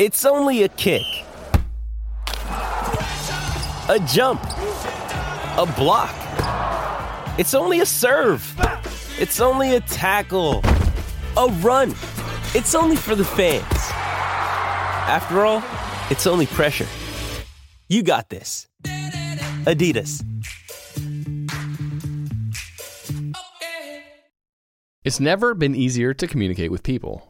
It's only a kick, a jump, a block. It's only a serve. It's only a tackle, a run. It's only for the fans. After all, it's only pressure. You got this. Adidas. It's never been easier to communicate with people,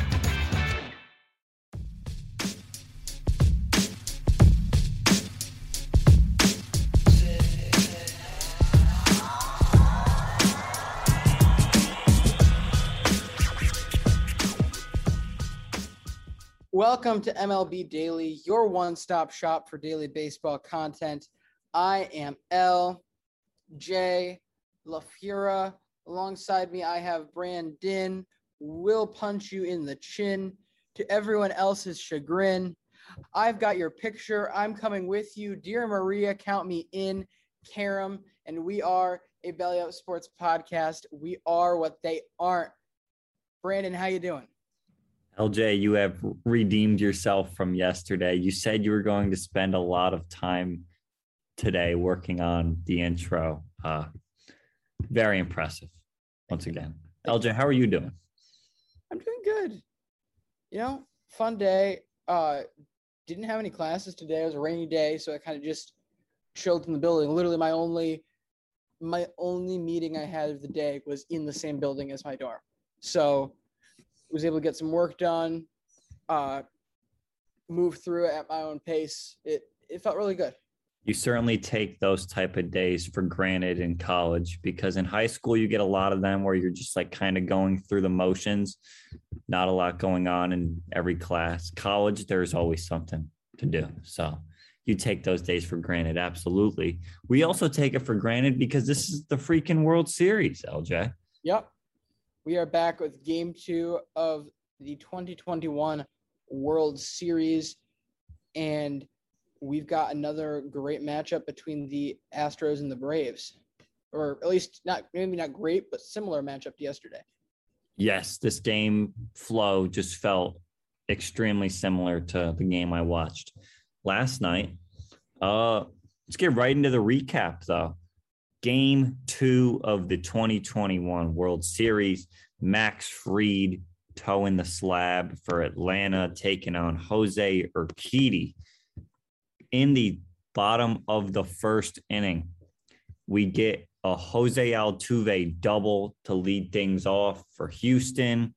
Welcome to MLB Daily, your one stop shop for daily baseball content. I am L. J. LaFura. Alongside me, I have Brandon. Will punch you in the chin. To everyone else's chagrin, I've got your picture. I'm coming with you. Dear Maria, count me in. Karam, and we are a Belly Up Sports podcast. We are what they aren't. Brandon, how you doing? LJ, you have redeemed yourself from yesterday. You said you were going to spend a lot of time today working on the intro. Uh, very impressive once again. LJ, how are you doing? I'm doing good. You know, fun day. Uh, didn't have any classes today. It was a rainy day, so I kind of just chilled in the building. Literally, my only my only meeting I had of the day was in the same building as my dorm. So was able to get some work done, uh, move through it at my own pace. It it felt really good. You certainly take those type of days for granted in college because in high school you get a lot of them where you're just like kind of going through the motions, not a lot going on in every class. College, there's always something to do. So you take those days for granted. Absolutely. We also take it for granted because this is the freaking World Series, LJ. Yep. We are back with game two of the 2021 World Series. And we've got another great matchup between the Astros and the Braves. Or at least not maybe not great, but similar matchup to yesterday. Yes, this game flow just felt extremely similar to the game I watched last night. Uh let's get right into the recap though game two of the 2021 World Series. Max Fried toeing the slab for Atlanta, taking on Jose Urquidy. In the bottom of the first inning, we get a Jose Altuve double to lead things off for Houston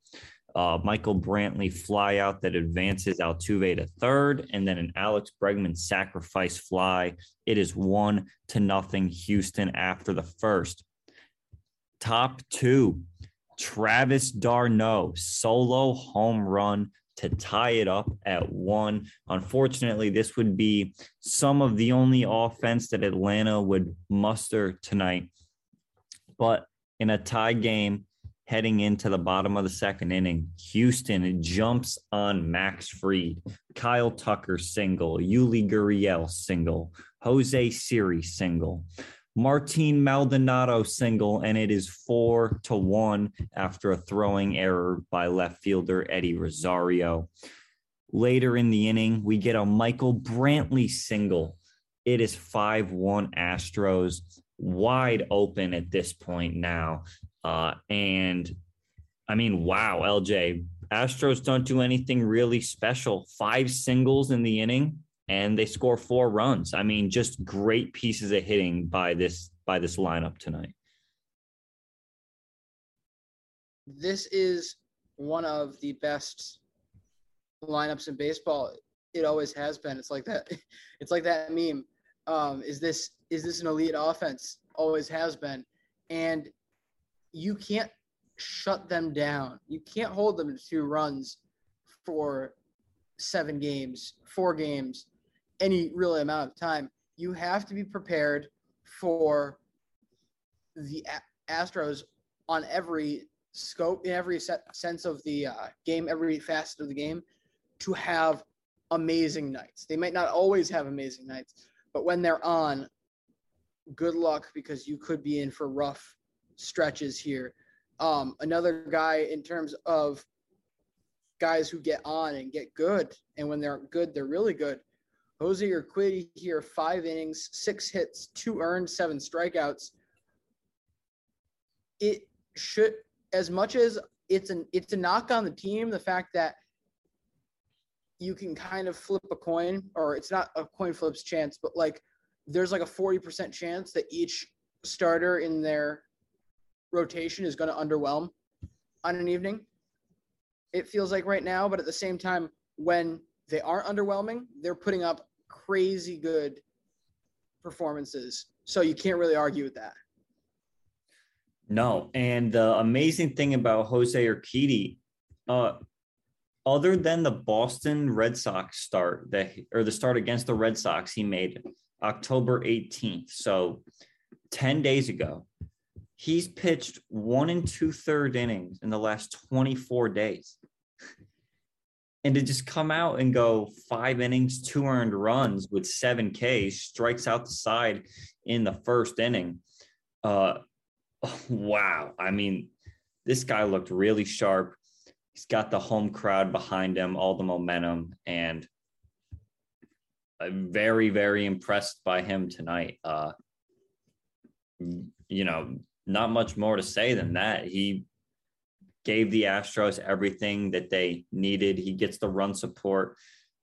uh, Michael Brantley fly out that advances Altuve to third, and then an Alex Bregman sacrifice fly. It is one to nothing Houston after the first. Top two, Travis d'Arnaud solo home run to tie it up at one. Unfortunately, this would be some of the only offense that Atlanta would muster tonight. But in a tie game, heading into the bottom of the second inning. Houston jumps on Max Fried, Kyle Tucker single, Yuli Gurriel single, Jose Siri single. Martin Maldonado single, and it is four to one after a throwing error by left fielder Eddie Rosario. Later in the inning, we get a Michael Brantley single. It is 5 1 Astros, wide open at this point now. Uh, and I mean, wow, LJ, Astros don't do anything really special. Five singles in the inning and they score four runs. I mean, just great pieces of hitting by this by this lineup tonight. This is one of the best lineups in baseball. It always has been. It's like that. It's like that meme. Um, is this is this an elite offense? Always has been, and you can't shut them down. You can't hold them to two runs for seven games, four games any real amount of time. You have to be prepared for the Astros on every scope, in every sense of the uh, game, every facet of the game, to have amazing nights. They might not always have amazing nights, but when they're on, good luck because you could be in for rough stretches here. Um, another guy in terms of guys who get on and get good, and when they're good, they're really good. Jose Urquidy here, five innings, six hits, two earned, seven strikeouts. It should, as much as it's an it's a knock on the team, the fact that you can kind of flip a coin, or it's not a coin flips chance, but like there's like a 40% chance that each starter in their rotation is going to underwhelm on an evening. It feels like right now, but at the same time, when they aren't underwhelming. They're putting up crazy good performances. So you can't really argue with that. No. And the amazing thing about Jose Urquidy, uh, other than the Boston Red Sox start that or the start against the Red Sox he made October 18th. So 10 days ago, he's pitched one and two third innings in the last 24 days and to just come out and go five innings, two earned runs with seven Ks, strikes out the side in the first inning. Uh, wow. I mean, this guy looked really sharp. He's got the home crowd behind him, all the momentum, and I'm very, very impressed by him tonight. Uh, you know, not much more to say than that. He gave the Astros everything that they needed. He gets the run support.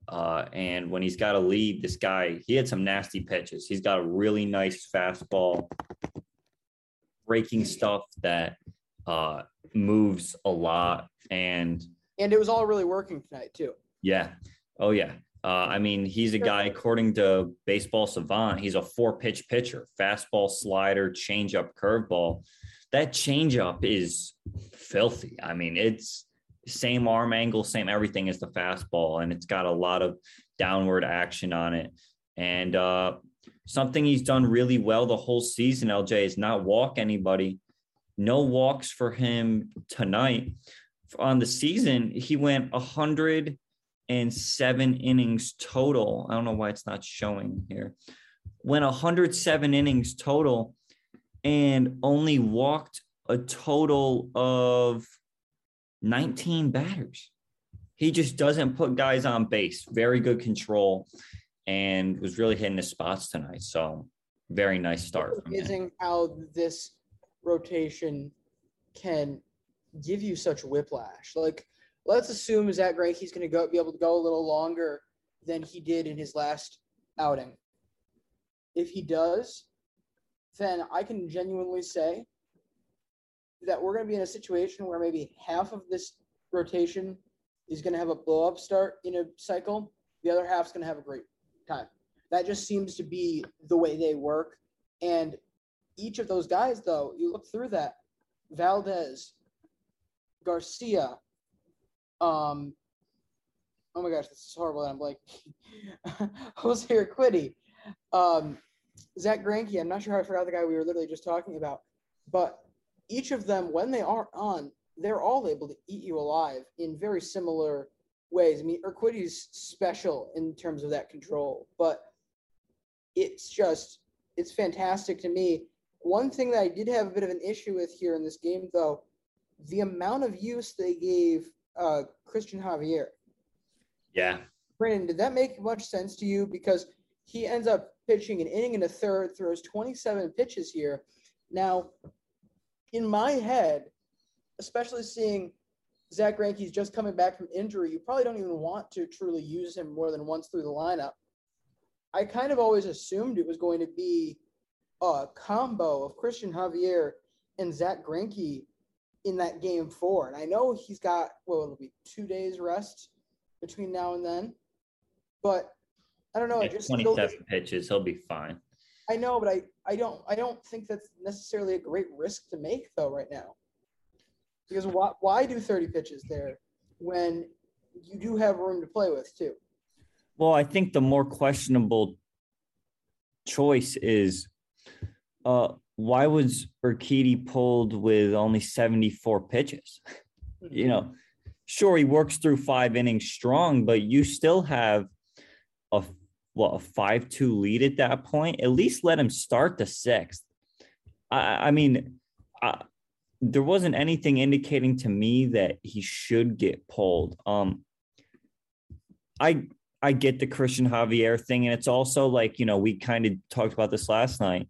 Uh, and when he's got a lead, this guy, he had some nasty pitches. He's got a really nice fastball, breaking stuff that uh, moves a lot. And and it was all really working tonight, too. Yeah. Oh, yeah. Uh, I mean, he's a guy, according to Baseball Savant, he's a four pitch pitcher fastball, slider, changeup, curveball that changeup is filthy. I mean, it's same arm angle, same everything as the fastball, and it's got a lot of downward action on it. And uh, something he's done really well the whole season, LJ, is not walk anybody. No walks for him tonight. On the season, he went 107 innings total. I don't know why it's not showing here. Went 107 innings total and only walked a total of 19 batters. He just doesn't put guys on base. Very good control and was really hitting the spots tonight. So very nice start. Amazing how this rotation can give you such whiplash. Like, let's assume Zack Greinke's going to go be able to go a little longer than he did in his last outing. If he does, then I can genuinely say that we're going to be in a situation where maybe half of this rotation is going to have a blow up start in a cycle. The other half's going to have a great time. That just seems to be the way they work. And each of those guys, though, you look through that Valdez, Garcia, um, oh my gosh, this is horrible. And I'm like Jose Urquidy, um, Zack Greinke, I'm not sure how I forgot the guy we were literally just talking about, but each of them, when they aren't on, they're all able to eat you alive in very similar ways. I mean, Urquidy's special in terms of that control, but it's just it's fantastic to me. One thing that I did have a bit of an issue with here in this game, though, the amount of use they gave uh, Christian Javier. Yeah. Brandon, did that make much sense to you? Because he ends up pitching an inning and a third, throws 27 pitches here. Now, in my head, especially seeing Zack Greinke's just coming back from injury, you probably don't even want to truly use him more than once through the lineup. I kind of always assumed it was going to be a combo of Christian Javier and Zack Greinke in that game four. And I know he's got, well, it'll be two days rest between now and then. But I don't know. I just 27 pitches, he'll be fine. I know, but I, I don't I don't think that's necessarily a great risk to make though right now. Because why why do 30 pitches there when you do have room to play with too? Well, I think the more questionable choice is uh why was Urquidy pulled with only 74 pitches? You know, sure he works through five innings strong, but you still have a what a five two lead at that point. At least let him start the sixth. I, I mean, I, there wasn't anything indicating to me that he should get pulled. Um, I I get the Christian Javier thing, and it's also like you know we kind of talked about this last night.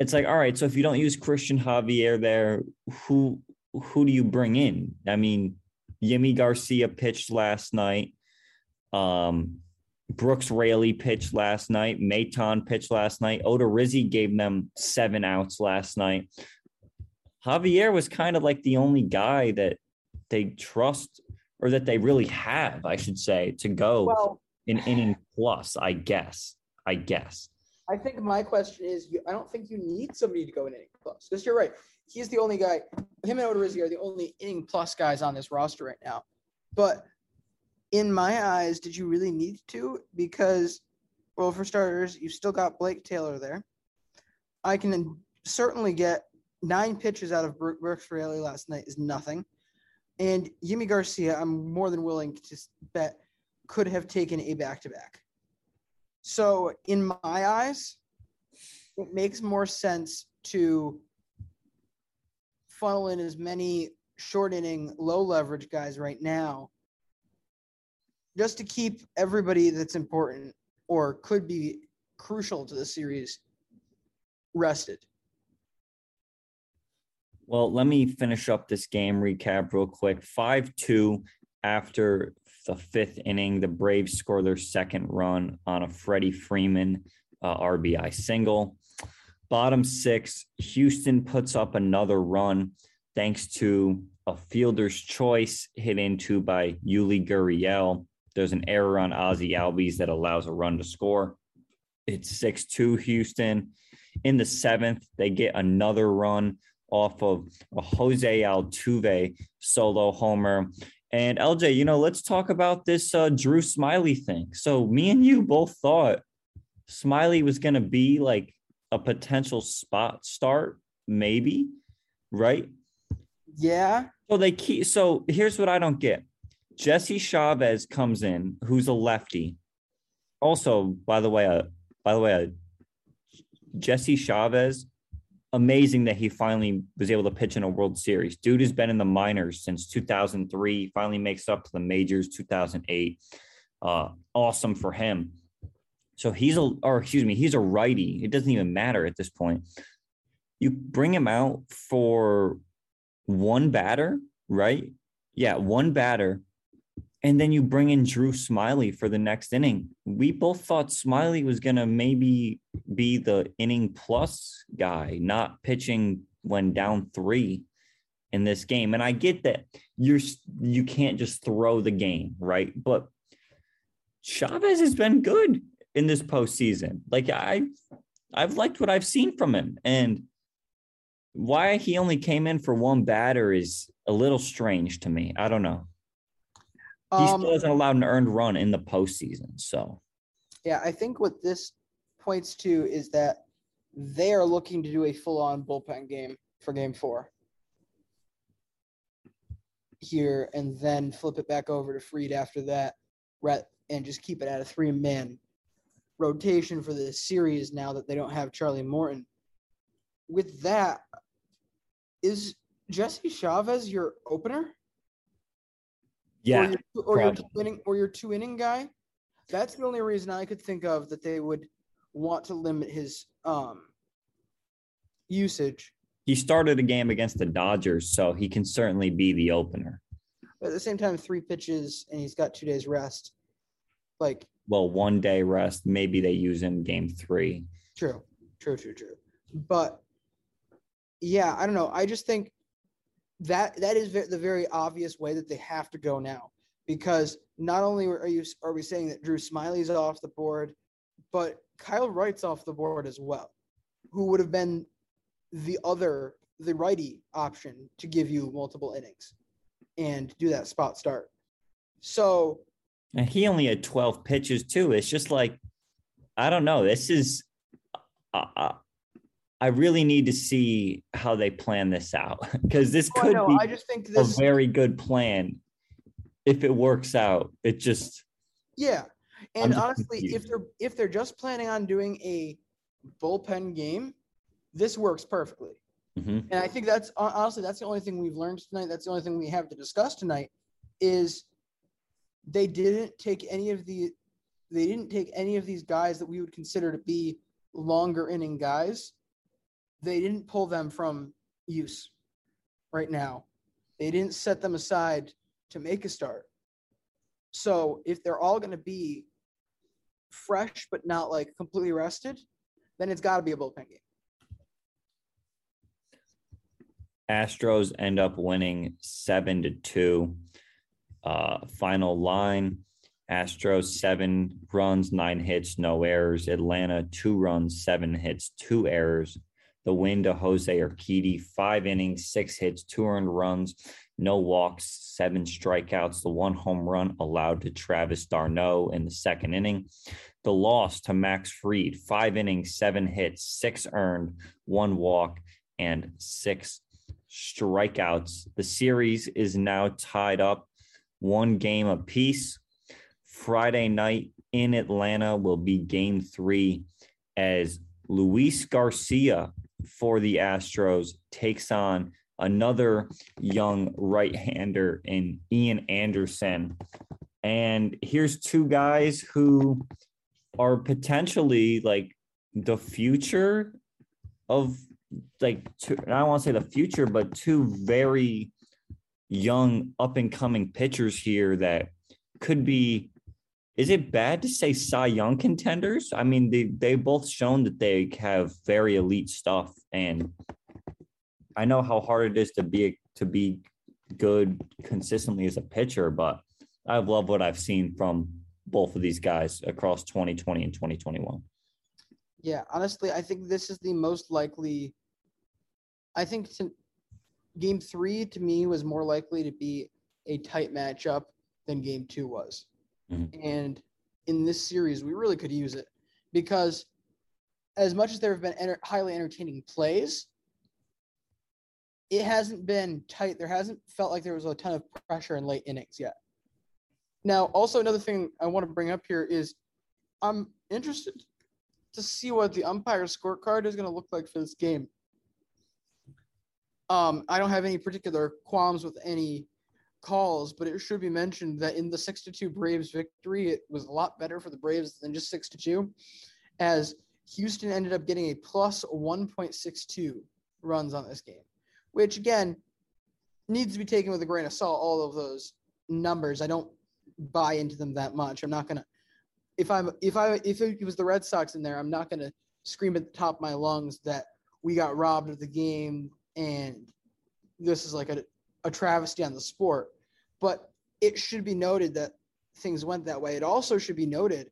It's like all right, so if you don't use Christian Javier there, who who do you bring in? I mean, Yimi Garcia pitched last night. Um, Brooks Raley pitched last night. Maton pitched last night. Odorizzi gave them seven outs last night. Javier was kind of like the only guy that they trust or that they really have, I should say, to go Well, in inning plus, I guess. I guess. I think my question is you, I don't think you need somebody to go in inning plus. Because you're right. He's the only guy, him and Odorizzi are the only inning plus guys on this roster right now. But in my eyes, did you really need to? Because, well, for starters, you've still got Blake Taylor there. I can certainly get nine pitches out of Brooks Raley last night is nothing. And Yimi Garcia, I'm more than willing to bet could have taken a back to back. So, in my eyes, it makes more sense to funnel in as many short inning, low leverage guys right now just to keep everybody that's important or could be crucial to the series rested. Well, let me finish up this game recap real quick. 5 2 after the fifth inning. The Braves score their second run on a Freddie Freeman uh, RBI single. Bottom six, Houston puts up another run thanks to a fielder's choice hit into by Yuli Gurriel. There's an error on Ozzy Albies that allows a run to score. It's 6 2 Houston. In the seventh, they get another run off of a Jose Altuve solo homer. And LJ, you know, let's talk about this uh, Drew Smyly thing. So, me and you both thought Smyly was going to be like a potential spot start, maybe, right? Yeah. So they keep. So here's what I don't get: Jesse Chavez comes in, who's a lefty. Also, by the way, uh, by the way, uh, Jesse Chavez, amazing that he finally was able to pitch in a World Series. Dude has been in the minors since 2003. Finally makes up to the majors 2008. Uh, awesome for him. So he's a, or excuse me, he's a righty. It doesn't even matter at this point. You bring him out for one batter, right? Yeah, one batter. And then you bring in Drew Smyly for the next inning. We both thought Smyly was going to maybe be the inning plus guy, not pitching when down three in this game. And I get that you're you can't just throw the game, right? But Chavez has been good in this postseason. Like I I've liked what I've seen from him. And why he only came in for one batter is a little strange to me. I don't know. He Um, still hasn't allowed an earned run in the postseason. So yeah, I think what this points to is that they are looking to do a full on bullpen game for game four. here and then flip it back over to Fried after that, and just keep it at a three man rotation for the series now that they don't have Charlie Morton. With that, is Jesse Chavez your opener? Yeah, or your, or your two inning or your two inning guy. That's the only reason I could think of that they would want to limit his um usage. he started a game against the Dodgers, so he can certainly be the opener. But at the same time, three pitches and he's got two days rest. Like Well, one day rest. Maybe they use him game three. true, true, true, true. But yeah, I don't know. I just think that that is the very obvious way that they have to go now because not only are you are we saying that Drew Smyly's off the board, but Kyle Wright's off the board as well, who would have been the other the righty option to give you multiple innings and do that spot start. So And he only had 12 pitches too. It's just like, I don't know. This is, uh, uh, I really need to see how they plan this out because this I could know, be I just think this... a very good plan if it works out. It just, Yeah. And just honestly, if they're if they're just planning on doing a bullpen game, this works perfectly. Mhm. And I think that's honestly that's the only thing we've learned tonight. That's the only thing we have to discuss tonight is they didn't take any of the they didn't take any of these guys that we would consider to be longer inning guys. They didn't pull them from use right now. They didn't set them aside to make a start. So if they're all going to be fresh but not like completely rested, then it's got to be a bullpen game. Astros end up winning seven to two. Uh, final line Astros seven runs, nine hits, no errors. Atlanta two runs, seven hits, two errors. The win to Jose Urquidy, five innings, six hits, two earned runs, no walks, seven strikeouts. The one home run allowed to Travis d'Arnaud in the second inning. The loss to Max Fried, five innings, seven hits, six earned, one walk, and six strikeouts. The series is now tied up one game apiece. Friday night in Atlanta will be game three as Luis Garcia for the Astros takes on another young right hander in Ian Anderson. And here's two guys who are potentially like the future of like two, I don't want to say the future, but two very young up and coming pitchers here that could be. Is it bad to say Cy Young contenders? I mean, they they both shown that they have very elite stuff, and I know how hard it is to be to be good consistently as a pitcher, but I love what I've seen from both of these guys across 2020 and 2021. Yeah, honestly, I think this is the most likely. I think to, game three to me was more likely to be a tight matchup than game two was. Mhm. And in this series, we really could use it because as much as there have been enter- highly entertaining plays, it hasn't been tight. There hasn't felt like there was a ton of pressure in late innings yet. Now, also another thing I want to bring up here is I'm interested to see what the umpire scorecard is going to look like for this game. Um, I don't have any particular qualms with any calls, but it should be mentioned that in the six to two Braves victory, it was a lot better for the Braves than just six to two, as Houston ended up getting a plus 1.62 runs on this game, which again needs to be taken with a grain of salt. All of those numbers, I don't buy into them that much. I'm not gonna if I'm if I if it was the Red Sox in there, I'm not gonna scream at the top of my lungs that we got robbed of the game and this is like a, a travesty on the sport. But it should be noted that things went that way. It also should be noted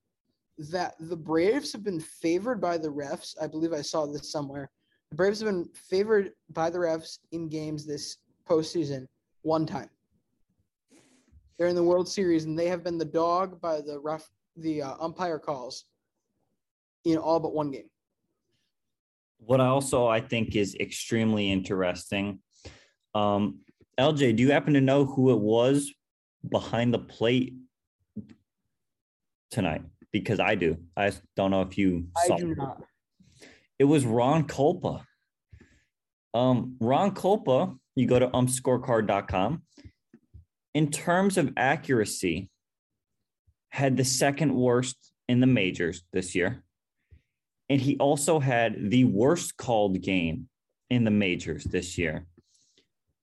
that the Braves have been favored by the refs. I believe I saw this somewhere. The Braves have been favored by the refs in games this postseason one time. They're in the World Series and they have been the dog by the ref, the uh, umpire calls in all but one game. What I also I think is extremely interesting. Um, LJ, do you happen to know who it was behind the plate tonight? Because I do. I don't know if you saw. I do not. It was Ron Kulpa. Um, Ron Kulpa, you go to umpscorecard.com. In terms of accuracy, had the second worst in the majors this year. And he also had the worst called game in the majors this year.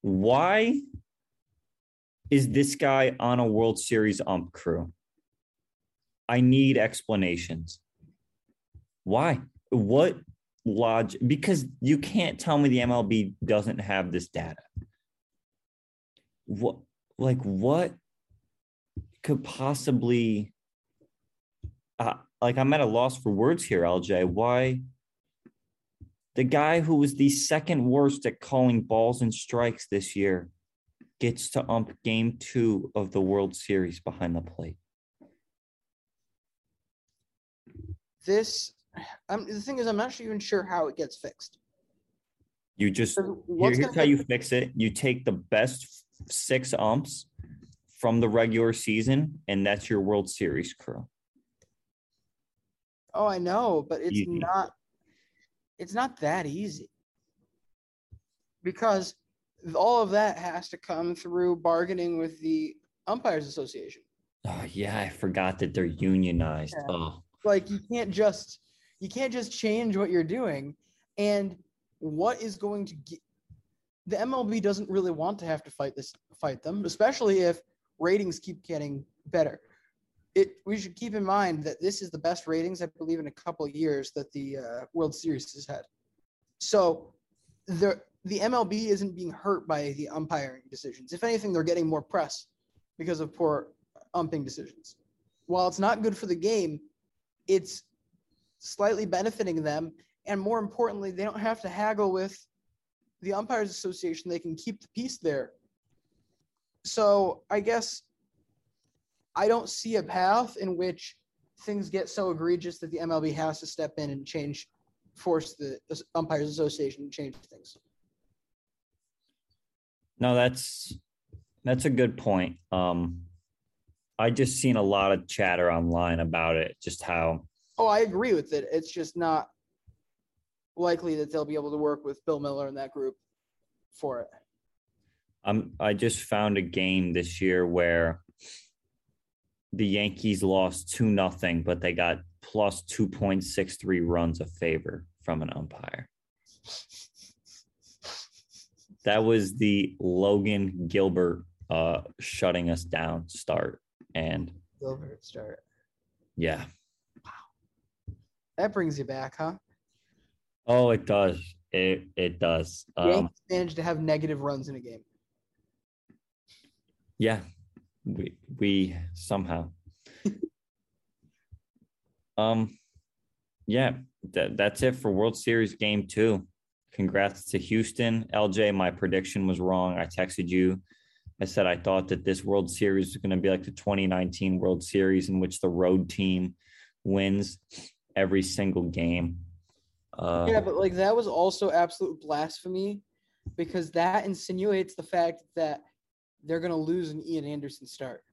Why is this guy on a World Series ump crew? I need explanations. Why? What logic? Because you can't tell me the MLB doesn't have this data. What, like, what could possibly, uh, like, I'm at a loss for words here, LJ. Why? The guy who was the second worst at calling balls and strikes this year gets to ump game two of the World Series behind the plate. This, um, the thing is, I'm not even sure how it gets fixed. You just here, here's how you fix it. You take the best six umps from the regular season, and that's your World Series crew. Oh, I know, but it's not. It's not that easy. Because all of that has to come through bargaining with the umpires association. Oh yeah, I forgot that they're unionized. Yeah. Oh, Like you can't just you can't just change what you're doing and what is going to get the MLB doesn't really want to have to fight this fight them, especially if ratings keep getting better. It we should keep in mind that this is the best ratings I believe in a couple years that the uh, World Series has had. So the the MLB isn't being hurt by the umpiring decisions. If anything, they're getting more press because of poor umping decisions. While it's not good for the game, it's slightly benefiting them. And more importantly, they don't have to haggle with the umpires association. They can keep the peace there. So I guess I don't see a path in which things get so egregious that the MLB has to step in and change, force the umpires association to change things. no, that's that's a good point. Um, I just seen a lot of chatter online about it, just how Oh, I agree with it. It's just not likely that they'll be able to work with Bill Miller and that group for it. I'm I just found a game this year where the Yankees lost two nothing, but they got plus two point six three runs of favor from an umpire. That was the Logan Gilbert uh shutting us down start. And Gilbert start. yeah. Wow. That brings you back, huh? Oh, it does. It it does. Um Yankees managed to have negative runs in a game. Yeah, we we somehow. um, yeah, that that's it for World Series Game Two. Congrats to Houston, LJ. My prediction was wrong. I texted you. I said I thought that this World Series was going to be like the 2019 World Series, in which the road team wins every single game. Uh, Yeah, but like that was also absolute blasphemy because that insinuates the fact that they're gonna lose an Ian Anderson start.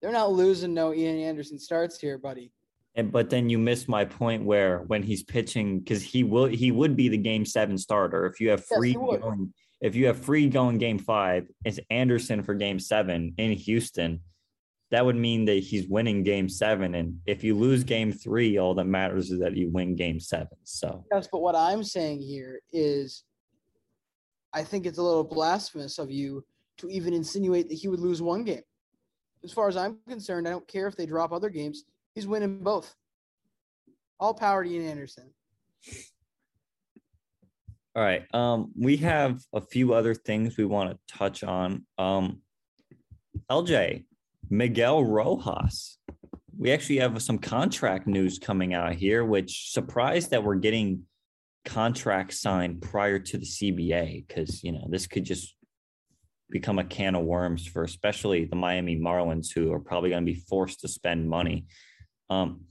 They're not losing no Ian Anderson starts here, buddy. And but then you missed my point where when he's pitching, because he will he would be the game seven starter. If you have free would. going, if you have Fried going game five, it's Anderson for game seven in Houston. That would mean that he's winning game seven. And if you lose game three, all that matters is that you win game seven. So Yes, but what I'm saying here is I think it's a little blasphemous of you to even insinuate that he would lose one game. As far as I'm concerned, I don't care if they drop other games. He's winning both. All power to Ian Anderson. all right. Um, we have a few other things we want to touch on. Um, LJ, Miguel Rojas. We actually have some contract news coming out here, which surprised that we're getting contracts signed prior to the CBA because you know this could just become a can of worms for especially the Miami Marlins, who are probably going to be forced to spend money. Um,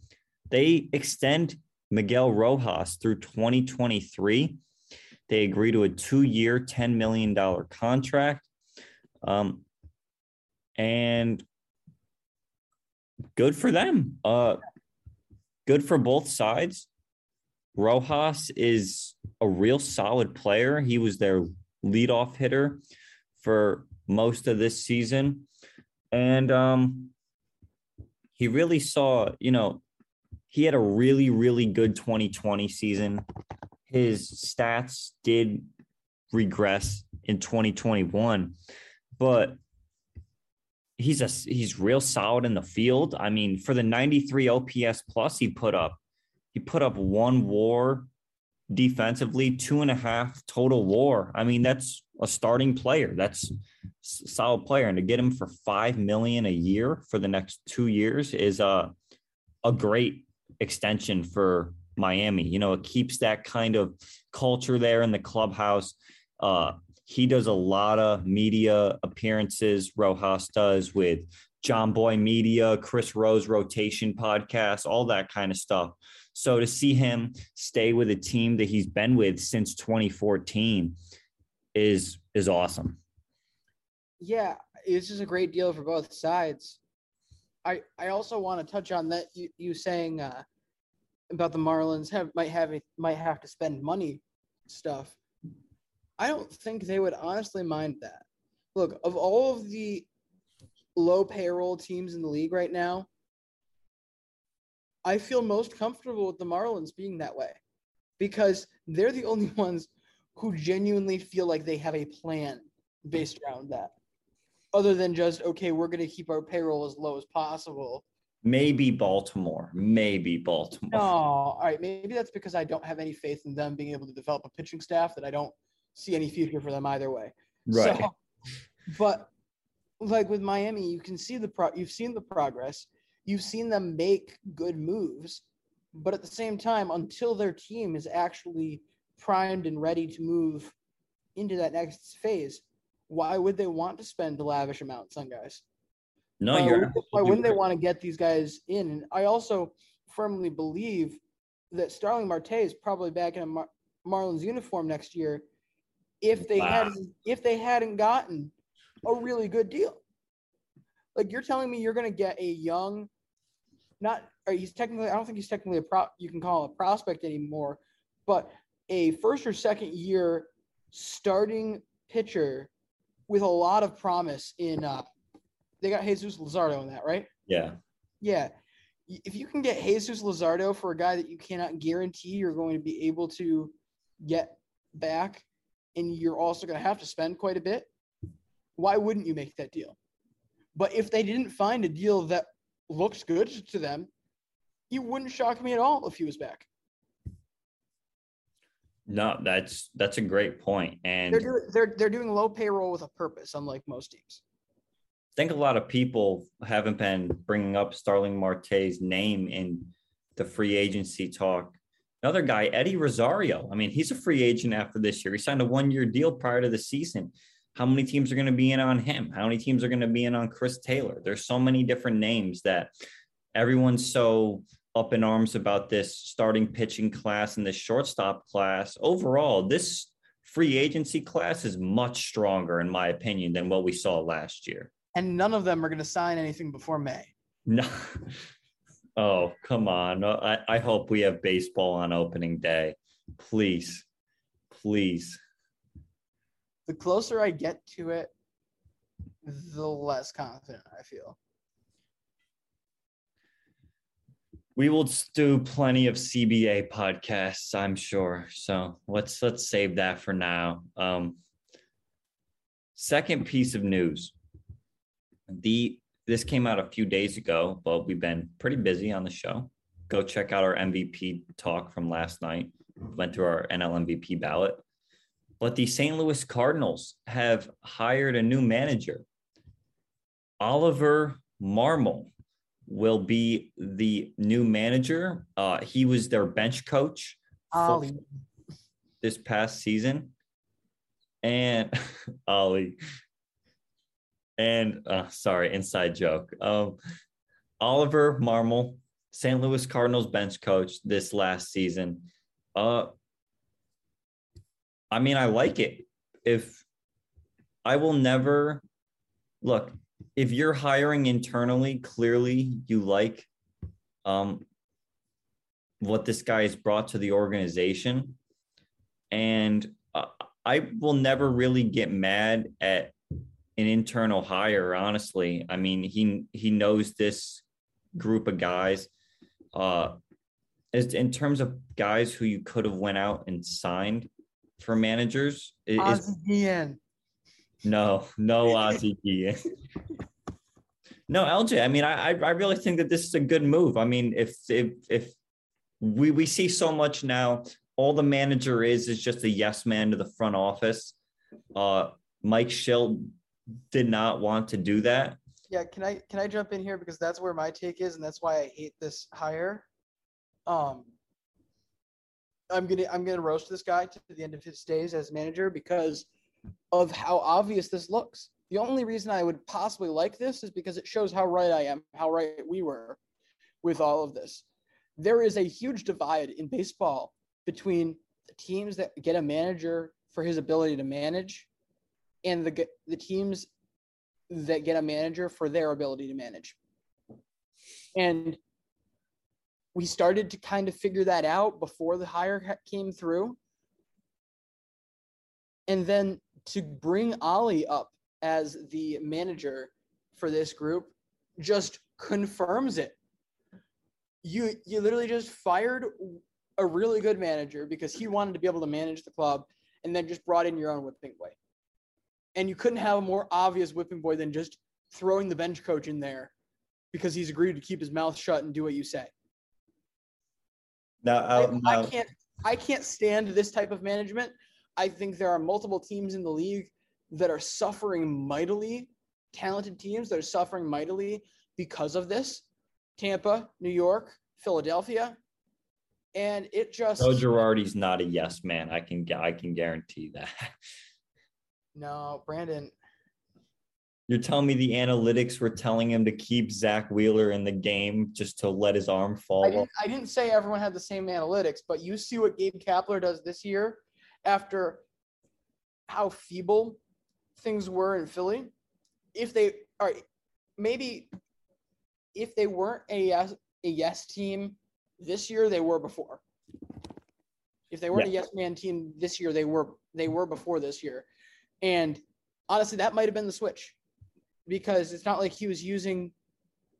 they extend Miguel Rojas through 2023. They agree to a two-year, $10 million contract. Um, and good for them. Uh, good for both sides. Rojas is a real solid player. He was their leadoff hitter for most of this season. And um, he really saw, you know, he had a really, really good 2020 season. His stats did regress in 2021, but he's a he's real solid in the field. I mean, for the 93 OPS plus he put up, he put up one war defensively, two and a half total war. I mean, that's a starting player. That's solid player. And to get him for five million a year for the next two years is a a great extension for Miami. You know, it keeps that kind of culture there in the clubhouse. Uh, he does a lot of media appearances. Rojas does with Jomboy Media, Chris Rose Rotation podcast, all that kind of stuff. So to see him stay with a team that he's been with since 2014 is is awesome. Yeah, it's just a great deal for both sides. I I also want to touch on that you, you saying uh, about the Marlins have might have might have to spend money stuff. I don't think they would honestly mind that. Look, of all of the low payroll teams in the league right now, I feel most comfortable with the Marlins being that way because they're the only ones who genuinely feel like they have a plan based around that. Other than just, okay, we're going to keep our payroll as low as possible. Maybe Baltimore. Maybe Baltimore. No, all right. Maybe that's because I don't have any faith in them being able to develop a pitching staff that I don't see any future for them either way. Right. So, but like with Miami, you can see the pro. You've seen the progress. You've seen them make good moves, but at the same time, until their team is actually primed and ready to move into that next phase, why would they want to spend lavish amounts on guys? No, why, you're. would- why wouldn't they want to get these guys in? And I also firmly believe that Starling Marte is probably back in a Mar- Marlins uniform next year if they Wow. hadn't if they hadn't gotten a really good deal. Like you're telling me you're going to get a young, not or he's technically I don't think he's technically a pro. You can call him a prospect anymore, but a first or second year starting pitcher with a lot of promise in. Uh, they got Jesus Luzardo in that, right? Yeah. Yeah. If you can get Jesus Luzardo for a guy that you cannot guarantee you're going to be able to get back, and you're also going to have to spend quite a bit, why wouldn't you make that deal? But if they didn't find a deal that looks good to them, it wouldn't shock me at all if he was back. No, that's that's a great point. And They're doing they're they're doing low payroll with a purpose, unlike most teams. I think a lot of people haven't been bringing up Starling Marte's name in the free agency talk. Another guy, Eddie Rosario. I mean, he's a free agent after this year. He signed a one year deal prior to the season. How many teams are going to be in on him? How many teams are going to be in on Chris Taylor? There's so many different names that everyone's so up in arms about this starting pitching class and this shortstop class. Overall, this free agency class is much stronger, in my opinion, than what we saw last year. And none of them are going to sign anything before May. No. Oh, come on. I, I hope we have baseball on opening day. Please. Please. The closer I get to it, the less confident I feel. We will do plenty of CBA podcasts, I'm sure. So let's let's save that for now. Um, second piece of news. The this came out a few days ago, but we've been pretty busy on the show. Go check out our MVP talk from last night. Went through our NL MVP ballot. But the St. Louis Cardinals have hired a new manager. Oliver Marmol will be the new manager. Uh, he was their bench coach Ollie. this past season. And Ollie. And uh, sorry, inside joke. Um, Oliver Marmol, St. Louis Cardinals bench coach this last season. Uh, I mean, I like it. If I will never look, if you're hiring internally, clearly you like um, what this guy has brought to the organization. And uh, I will never really get mad at an internal hire, honestly. I mean, he he knows this group of guys. Uh, as in terms of guys who you could have went out and signed for managers, is, Ozzie no, no Ozzie Guillen. no, LJ. I mean, I I really think that this is a good move. I mean, if if if we we see so much now, all the manager is is just a yes man to the front office. Uh, Mike Shildt did not want to do that. Yeah, can I can I jump in here because that's where my take is, and that's why I hate this hire. Um, I'm gonna I'm gonna roast this guy to the end of his days as manager because of how obvious this looks. The only reason I would possibly like this is because it shows how right I am, how right we were with all of this. There is a huge divide in baseball between the teams that get a manager for his ability to manage and the the teams that get a manager for their ability to manage. And we started to kind of figure that out before the hire came through. And then to bring Ollie up as the manager for this group just confirms it. You you literally just fired a really good manager because he wanted to be able to manage the club and then just brought in your own whipping boy. And you couldn't have a more obvious whipping boy than just throwing the bench coach in there because he's agreed to keep his mouth shut and do what you say. Now, I, I can't I can't stand this type of management I think there are multiple teams in the league that are suffering mightily, talented teams that are suffering mightily because of this. Tampa, New York, Philadelphia. And it just Joe Girardi's not a yes man. I can I can guarantee that. No, Brandon. You're telling me the analytics were telling him to keep Zack Wheeler in the game just to let his arm fall I didn't, I didn't say everyone had the same analytics, but you see what Gabe Kapler does this year after how feeble things were in Philly, if they are maybe if they weren't a yes, a yes team this year, they were before. If they weren't yeah. a yes man team this year, they were they were before this year. And honestly, that might have been the switch because it's not like he was using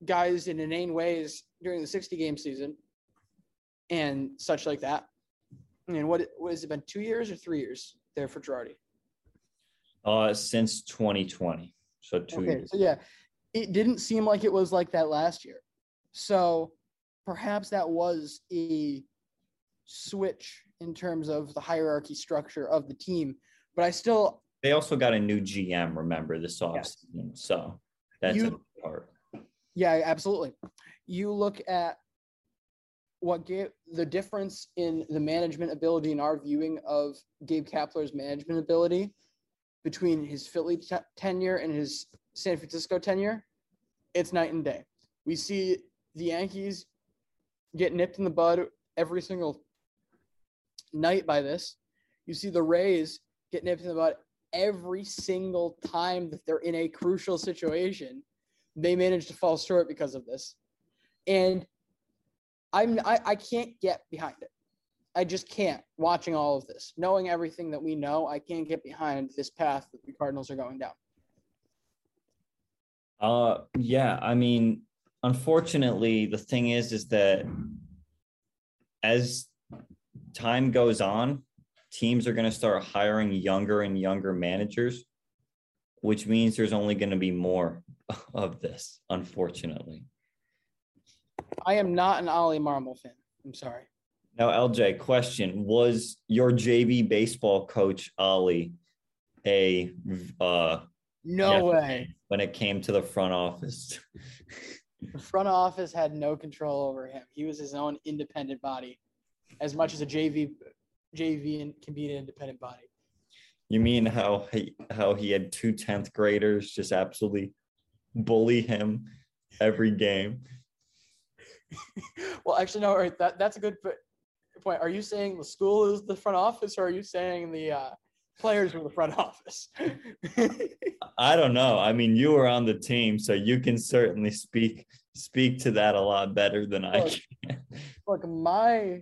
guys in inane ways during the 60 game season and such like that. And what what has it been? Two years or three years there for Girardi? Uh, since 2020, so two okay, years. So yeah, it didn't seem like it was like that last year. So perhaps that was a switch in terms of the hierarchy structure of the team. But I still they also got a new GM. Remember this offseason, so that's you, a part. Yeah, absolutely. You look at what gave the difference in the management ability in our viewing of Gabe Kapler's management ability between his Philly t- tenure and his San Francisco tenure, it's night and day. We see the Yankees get nipped in the bud every single night by this. You see the Rays get nipped in the bud every single time that they're in a crucial situation. They manage to fall short because of this. And I'm I, I can't get behind it. I just can't watching all of this, knowing everything that we know. I can't get behind this path that the Cardinals are going down. Uh, yeah. I mean, unfortunately, the thing is, is that as time goes on, teams are going to start hiring younger and younger managers, which means there's only going to be more of this, unfortunately. I am not an Ollie Marmol fan. I'm sorry. Now, LJ, question: Was your JV baseball coach Ollie a uh, no way when it came to the front office? the front office had no control over him. He was his own independent body, as much as a JV JV and can be an independent body. You mean how he how he had two 10th graders just absolutely bully him every game? well, actually, no. Right, that that's a good point. Are you saying the school is the front office, or are you saying the uh, players from the front office. I don't know. I mean, you were on the team, so you can certainly speak speak to that a lot better than I can. Look, my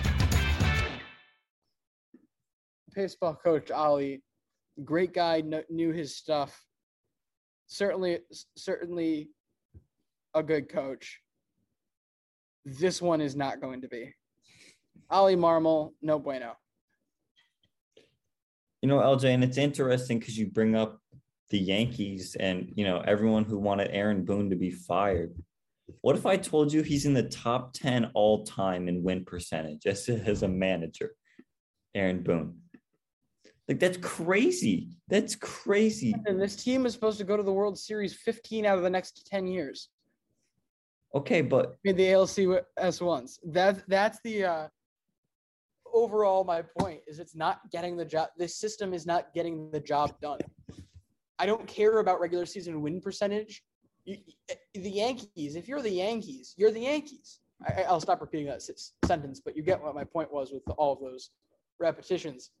Baseball coach Ollie, great guy, kn- knew his stuff. Certainly, certainly, a good coach. This one is not going to be. Ollie Marmol, no bueno. You know, LJ, and it's interesting because you bring up the Yankees and you know everyone who wanted Aaron Boone to be fired. What if I told you he's in the top 10 all time in win percentage as, as a manager? Aaron Boone. Like that's crazy. That's crazy. And this team is supposed to go to the World Series 15 out of the next 10 years. Okay, but Made the ALCS once. That that's the uh, overall. My point is, it's not getting the job. This system is not getting the job done. I don't care about regular season win percentage. You, the Yankees. If you're the Yankees, you're the Yankees. I, I'll stop repeating that s- sentence, but you get what my point was with all of those repetitions.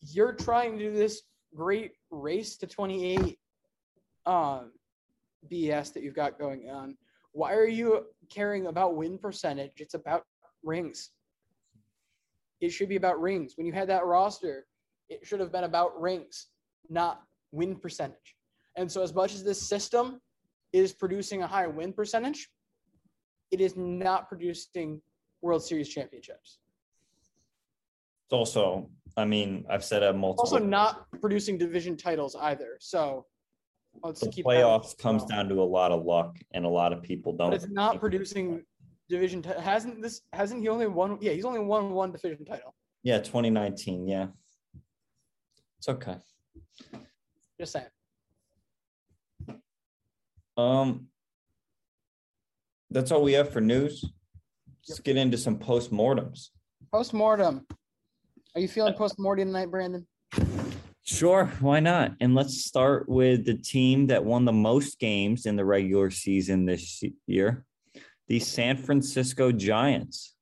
You're trying to do this great race to 28 um, BS that you've got going on. Why are you caring about win percentage? It's about rings. It should be about rings. When you had that roster, it should have been about rings, not win percentage. And so, as much as this system is producing a high win percentage, it is not producing World Series championships. it's also, I mean, I've said it multiple Also, not producing division titles either. So, let's the keep playoffs comes down to a lot of luck and a lot of people don't But it's not producing division. T- hasn't this? Hasn't he only won? Yeah, he's only won one division title. Yeah, 2019. Yeah. It's okay. Just saying. Um, that's all we have for news. Let's get into some postmortems. Post mortem. Are you feeling post mortem tonight, Brandon? Sure, why not? And let's start with the team that won the most games in the regular season this year, the San Francisco Giants.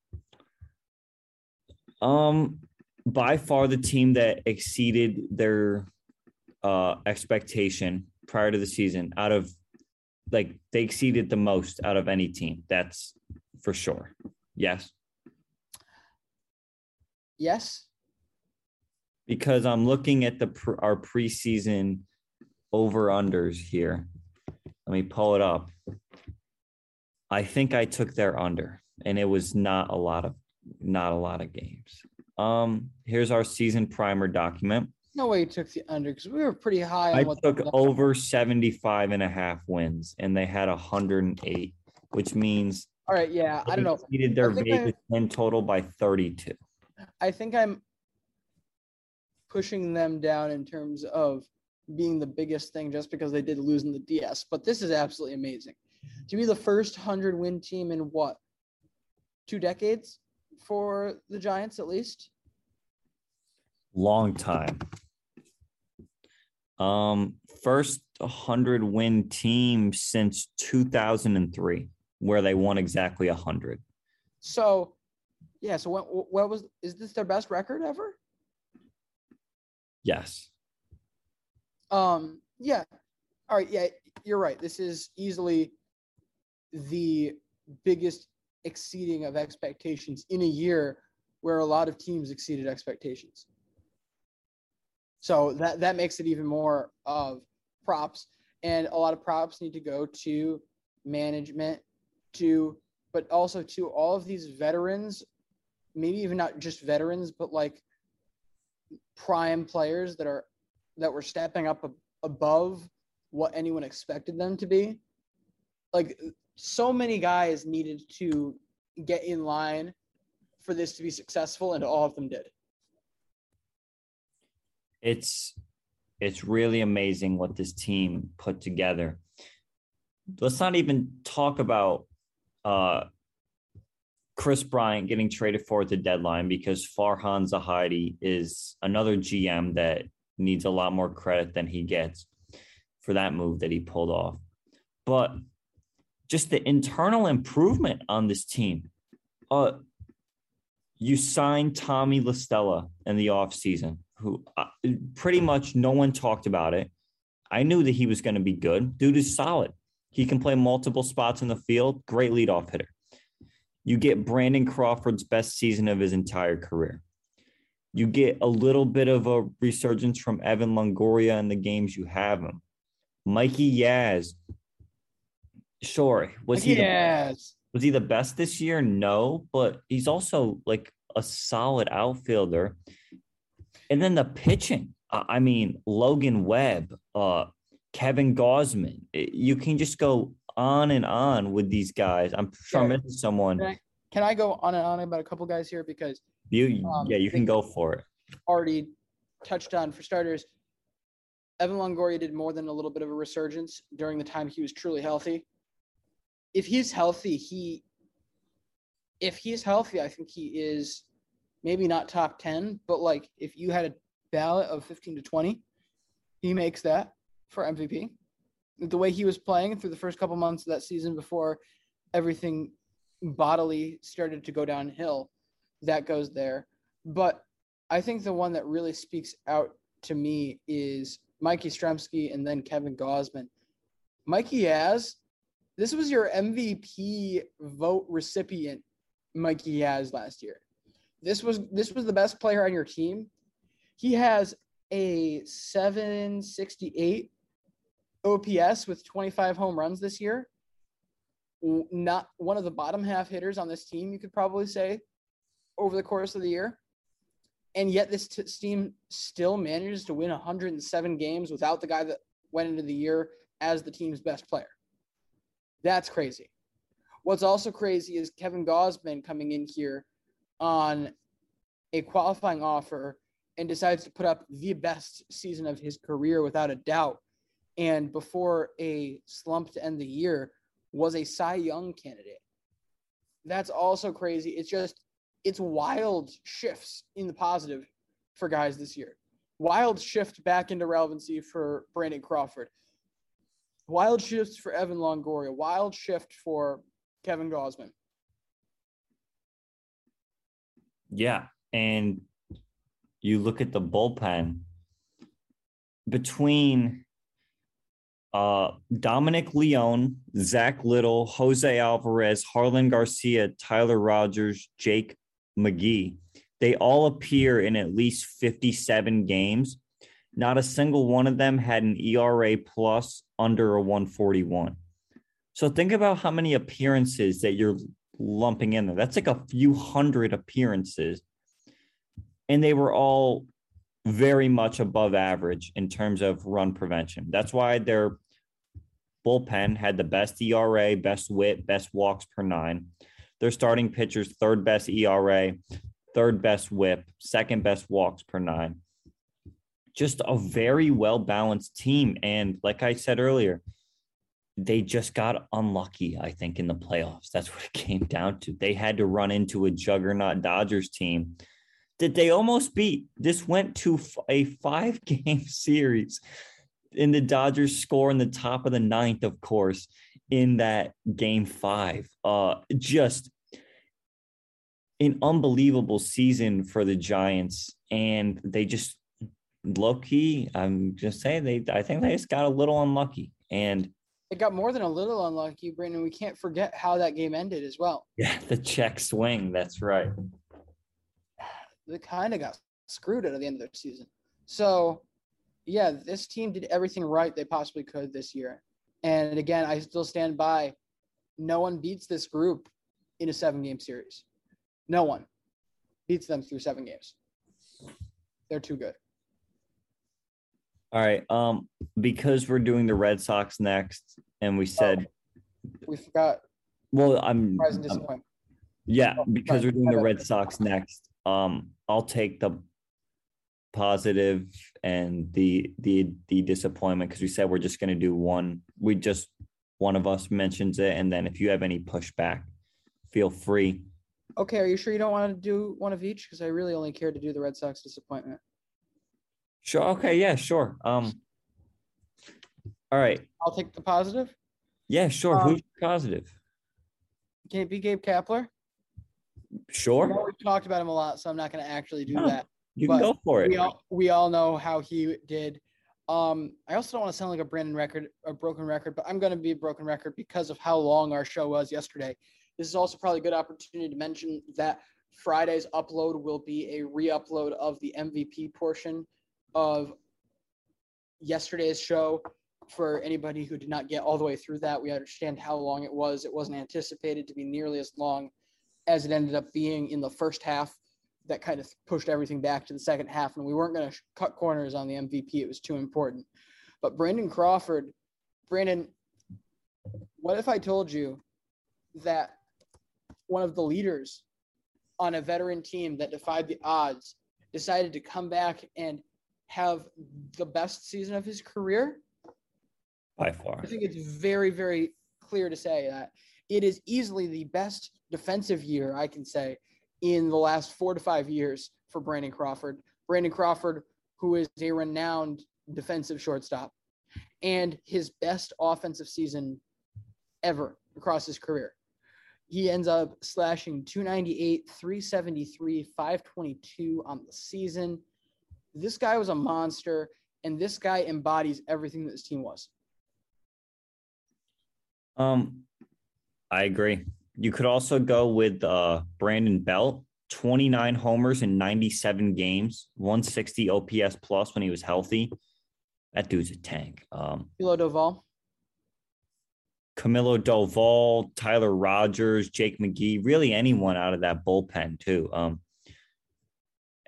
Um, by far the team that exceeded their uh expectation prior to the season out of like they exceeded the most out of any team. That's for sure. Yes. Yes. Because I'm looking at the our preseason over unders here. Let me pull it up. I think I took their under, and it was not a lot of not a lot of games. Um, here's our season primer document. No way you took the under because we were pretty high on I took over 75 and a half wins, and they had 108, which means All right, yeah. I don't know. exceeded their think I- Vegas win total by 32. I think I'm pushing them down in terms of being the biggest thing just because they did lose in the DS. But this is absolutely amazing. To be the first 100 win team in what? Two decades for the Giants, at least? long time. Um, first 100 win team since 2003, where they won exactly 100. So, yeah. So, what, what was, is this their best record ever? Yes. Um, yeah. All right. Yeah, you're right. This is easily the biggest exceeding of expectations in a year where a lot of teams exceeded expectations. So that that makes it even more of props, and a lot of props need to go to management, to but also to all of these veterans, maybe even not just veterans, but like prime players that are that were stepping up above what anyone expected them to be. Like so many guys needed to get in line for this to be successful, and all of them did. It's it's really amazing what this team put together. Let's not even talk about uh, Kris Bryant getting traded for at the deadline because Farhan Zaidi is another GM that needs a lot more credit than he gets for that move that he pulled off. But just the internal improvement on this team. Uh, you signed Tommy La Stella in the offseason, who uh, pretty much no one talked about it. I knew that he was going to be good. Dude is solid. He can play multiple spots in the field. Great leadoff hitter. You get Brandon Crawford's best season of his entire career. You get a little bit of a resurgence from Evan Longoria in the games you have him. Mikey Yaz. Sure. Was Mikey he Yaz. The, was he the best this year? No, but he's also like a solid outfielder. And then the pitching. I mean, Logan Webb, uh, Kevin Gausman. You can just go on and on with these guys. I'm sure I'm missing someone. Can I, can I, go on and on about a couple guys here because you um, yeah you can go for it. Already touched on for starters. Evan Longoria did more than a little bit of a resurgence during the time he was truly healthy. If he's healthy, he if he's healthy, I think he is maybe not top 10, but like if you had a ballot of 15 to 20, he makes that for MVP. The way he was playing through the first couple months of that season before everything bodily started to go downhill, that goes there. But I think the one that really speaks out to me is Mikey Yastrzemski, and then Kevin Gausman. Mikey Yaz, this was your MVP vote recipient, Mikey Yaz last year. This was this was the best player on your team. He has a 768 OPS with 25 home runs this year. Not one of the bottom half hitters on this team, you could probably say, over the course of the year and yet this t- team still manages to win 107 games without the guy that went into the year as the team's best player. That's crazy. What's also crazy is Kevin Gausman coming in here on a qualifying offer and decides to put up the best season of his career without a doubt. And before a slump to end the year, was a Cy Young candidate. That's also crazy. It's just it's wild shifts in the positive for guys this year. Wild shift back into relevancy for Brandon Crawford. Wild shifts for Evan Longoria. Wild shift for Kevin Gausman. Yeah. And you look at the bullpen between uh, Dominic Leone, Zack Littell, Jose Alvarez, Jarlin Garcia, Tyler Rogers, Jake McGee, they all appear in at least 57 games. Not a single one of them had an ERA plus under a 141. So think about how many appearances that you're lumping in there. That's like a few hundred appearances. And they were all very much above average in terms of run prevention. That's why their bullpen had the best ERA, best whip, best walks per nine. Their starting pitchers, third best ERA, third best whip, second best walks per nine. Just a very well balanced team. And like I said earlier, they just got unlucky, I think, in the playoffs. That's what it came down to. They had to run into a juggernaut Dodgers team that they almost beat. This went to a five game series. In the Dodgers score in the top of the ninth, of course in that game five. Uh, just an unbelievable season for the Giants, and they just low key. I'm just saying they. I think they just got a little unlucky, and it got more than a little unlucky, Brandon. We can't forget how that game ended as well. Yeah, the check swing. That's right. They kind of got screwed at the end of the season. So yeah, this team did everything right they possibly could this year. And again, I still stand by no one beats this group in a seven game series. No one beats them through seven games. They're too good. All right. Um, because we're doing the Red Sox next, and we said, We forgot well, I'm, I'm- yeah, because we're doing the. Red Sox next. Um, I'll take the positive and the the the disappointment because we said we're just gonna do one. We just one of us mentions it, and then if you have any pushback, feel free. Okay, are you sure you don't want to do one of each? Because I really only care to do the Red Sox disappointment. Sure. Okay. Yeah. Sure. Um. All right. I'll take the positive. Yeah. Sure. Um, Who's positive? Can it be Gabe Kapler? Sure. we've talked about him a lot, so I'm not going to actually do No, that. You can go for it. We all we all know how he did. Um, I also don't want to sound like a Brandon record, a broken record, but I'm going to be a broken record because of how long our show was yesterday. This is also probably a good opportunity to mention that Friday's upload will be a re-upload of the MVP portion of yesterday's show. For anybody who did not get all the way through that, we understand how long it was. It wasn't anticipated to be nearly as long as it ended up being in the first half that kind of pushed everything back to the second half, and we weren't going to cut corners on the MVP. It was too important. But Brandon Crawford, Brandon, what if I told you that one of the leaders on a veteran team that defied the odds decided to come back and have the best season of his career? By far. I think it's very, very clear to say that it is easily the best defensive year I can say in the last four to five years for Brandon Crawford. Brandon Crawford, who is a renowned defensive shortstop, and his best offensive season ever across his career. He ends up slashing 298, 373, 522 on the season. This guy was a monster, and this guy embodies everything that this team was. Um, I agree. You could also go with uh Brandon Belt, 29 homers in 97 games, 160 OPS plus when he was healthy. That dude's a tank. Um, Philo Doval. Camilo Doval, Tyler Rogers, Jake McGee, really anyone out of that bullpen too. Um,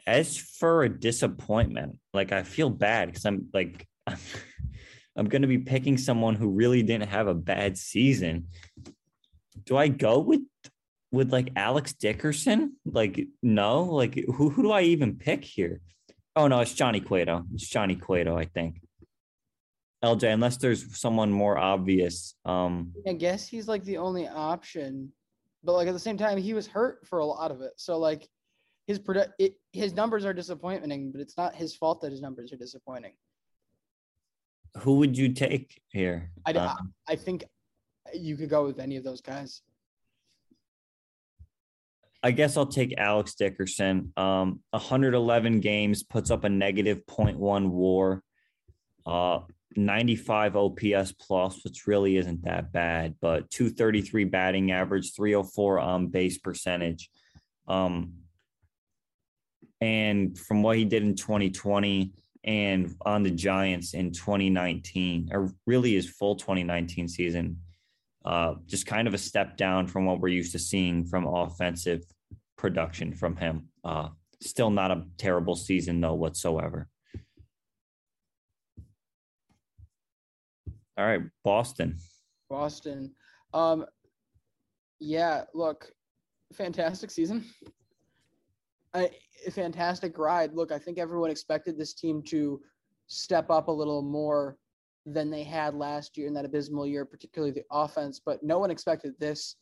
as for a disappointment, like I feel bad because I'm like I'm, I'm going to be picking someone who really didn't have a bad season. Do I go with with like Alex Dickerson? Like no, like who who do I even pick here? Oh no, it's Johnny Cueto. It's Johnny Cueto, I think. LJ, unless there's someone more obvious. Um, I guess he's like the only option, but like at the same time, he was hurt for a lot of it. So like his produ- it, his numbers are disappointing, but it's not his fault that his numbers are disappointing. who would you take here? I, Um, I think you could go with any of those guys. I guess I'll take Alex Dickerson. Um, 111 games puts up a negative 0.1 WAR, uh, 95 OPS plus, which really isn't that bad. But 233 batting average, 304 on base percentage. Um, and from what he did in 2020 and on the Giants in 2019, or really his full 2019 season, uh, just kind of a step down from what we're used to seeing from offensive production from him. Uh, still not a terrible season though whatsoever. All right, Boston. Boston. Um, yeah, look, fantastic season. A, a fantastic ride. Look, I think everyone expected this team to step up a little more than they had last year in that abysmal year, particularly the offense, but no one expected this.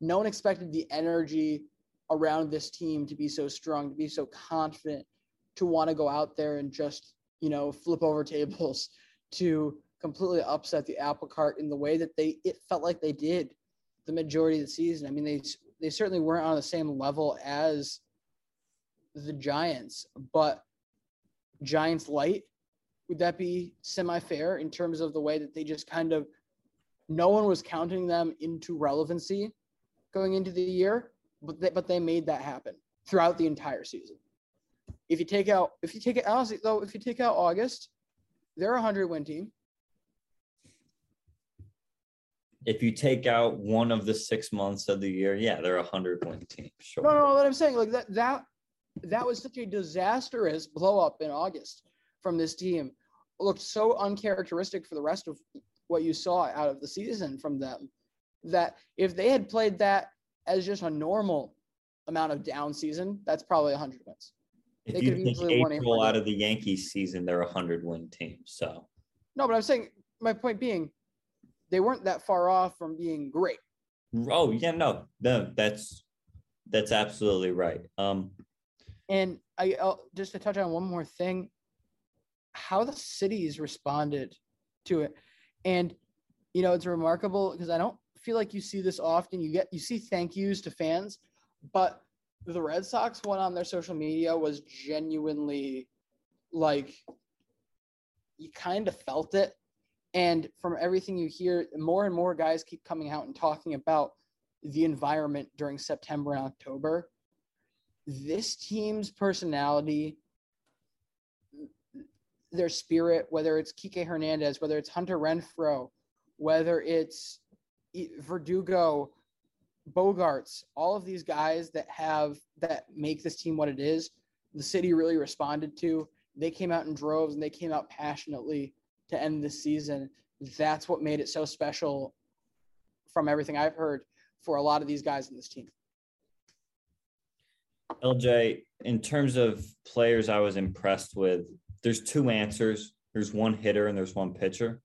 No one expected the energy around this team to be so strong, to be so confident, to want to go out there and just, you know, flip over tables, to completely upset the apple cart in the way that they it felt like they did the majority of the season. I mean, they they certainly weren't on the same level as the Giants, but Giants light would that be semi fair in terms of the way that they just kind of no one was counting them into relevancy going into the year, but they, but they made that happen throughout the entire season. If you take out if you take it honestly though, if you take out August, they're a hundred win team. If you take out one of the six months of the year, yeah, they're a hundred win team. Sure. No, no, no. What I'm saying, like that, that, that was such a disastrous blow up in August from this team. Looked so uncharacteristic for the rest of what you saw out of the season from them. That if they had played that as just a normal amount of down season, that's probably 100 wins. If They take easily won April out of the Yankees season, they're a hundred win team. So No, but I'm saying my point being, they weren't that far off from being great. oh yeah, no, no, that's that's absolutely right. Um And I uh, just to touch on one more thing, how the cities responded to it, and you know it's remarkable because I don't feel like you see this often. You get you see thank yous to fans, but the Red Sox one on their social media was genuinely like you kind of felt it. And from everything you hear, more and more guys keep coming out and talking about the environment during September and October this team's personality, their spirit, whether it's Kike Hernandez, whether it's Hunter Renfroe, whether it's Verdugo, Bogaerts, all of these guys that have that make this team what it is, the city really responded to. They came out in droves and they came out passionately to end this season. That's what made it so special from everything I've heard for a lot of these guys in this team. LJ, in terms of players I was impressed with, there's two answers. There's one hitter and there's one pitcher.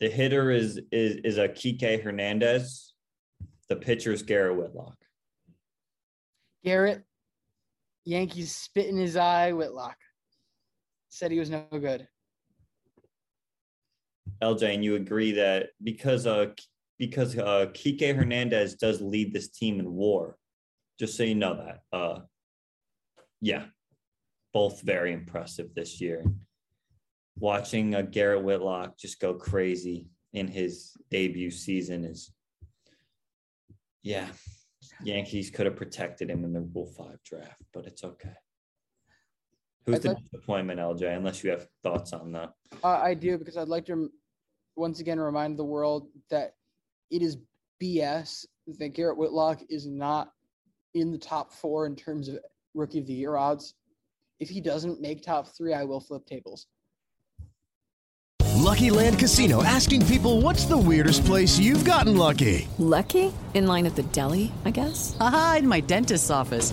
The hitter is is is a Kike Hernandez. The pitcher is Garrett Whitlock. Garrett, Yankees spit in his eye. Whitlock said he was no good. LJ, and you agree that because uh because uh Kike Hernandez does lead this team in WAR, just so you know that. Uh, yeah, both very impressive this year. Watching uh, Garrett Whitlock just go crazy in his debut season is, yeah, Yankees could have protected him in the Rule Five draft, but it's okay. Who's I'd the like- disappointment, LJ? Unless you have thoughts on that. Uh, I do because I'd like to once again remind the world that it is BS that Garrett Whitlock is not in the top four in terms of rookie of the year odds. If he doesn't make top three, I will flip tables. Lucky Land Casino asking people what's the weirdest place you've gotten lucky? Lucky? In line at the deli, I guess? Aha, in my dentist's office.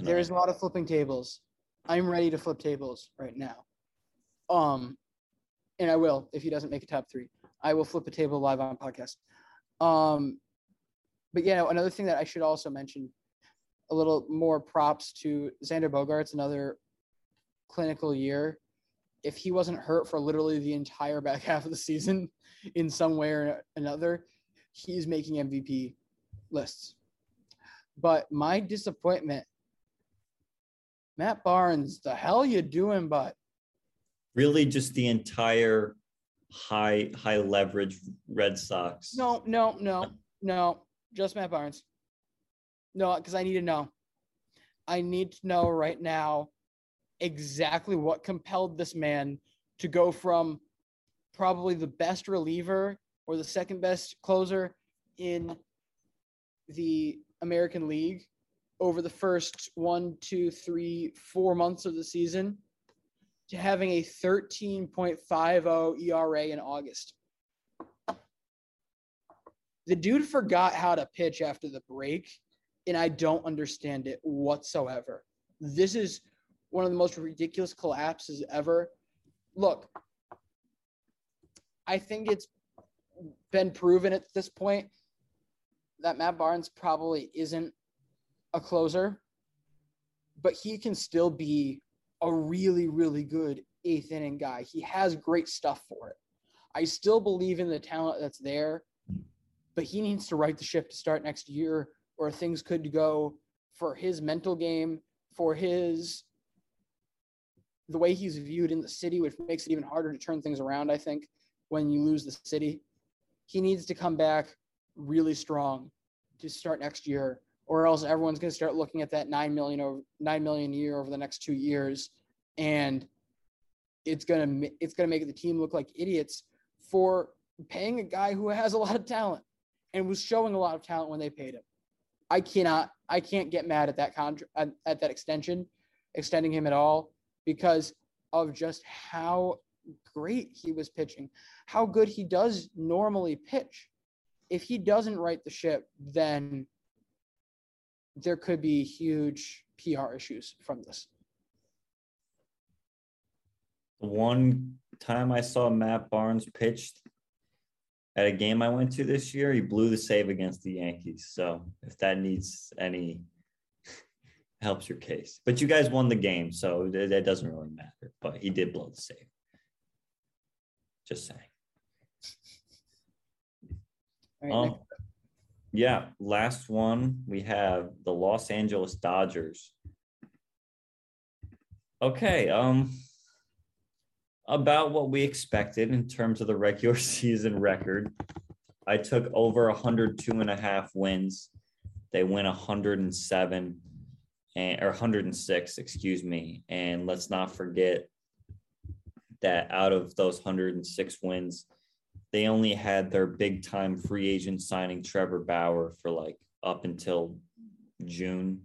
Tonight. There's a lot of flipping tables. I'm ready to flip tables right now. Um, and I will if he doesn't make a top three. I will flip a table live on podcast. Um, but yeah, another thing that I should also mention, a little more props to Xander Bogaerts, another clinical year. If he wasn't hurt for literally the entire back half of the season, in some way or another, he's making MVP lists. But my disappointment, Matt Barnes, the hell you doing, but really just the entire high high leverage Red Sox. No, no, no, no. Just Matt Barnes. No, because I need to know. I need to know right now exactly what compelled this man to go from probably the best reliever or the second best closer in the American League over the first one, two, three, four months of the season to having a 13.50 ERA in August. The dude forgot how to pitch after the break, and I don't understand it whatsoever. This is one of the most ridiculous collapses ever. Look, I think it's been proven at this point that Matt Barnes probably isn't a closer, but he can still be a really, really good eighth inning guy. He has great stuff for it. I still believe in the talent that's there, but he needs to right the ship to start next year, or things could go for his mental game, for his the way he's viewed in the city, which makes it even harder to turn things around, I think, when you lose the city. He needs to come back really strong to start next year, or else everyone's going to start looking at that nine million over nine million a year over the next two years, and it's gonna it's gonna make the team look like idiots for paying a guy who has a lot of talent and was showing a lot of talent when they paid him. I cannot I can't get mad at that contract at that extension, extending him at all because of just how great he was pitching, how good he does normally pitch. If he doesn't right the ship, then there could be huge PR issues from this. One time I saw Matt Barnes pitched at a game I went to this year, he blew the save against the Yankees. So if that needs any helps your case, but you guys won the game, so that doesn't really matter. But he did blow the save. Just saying. Right, um, yeah, last one we have the Los Angeles Dodgers. Okay, um about what we expected in terms of the regular season record. I took over 102 and a half wins. They win 107 and or 106, excuse me. And let's not forget that out of those 106 wins, they only had their big time free agent signing Trevor Bauer for like up until June,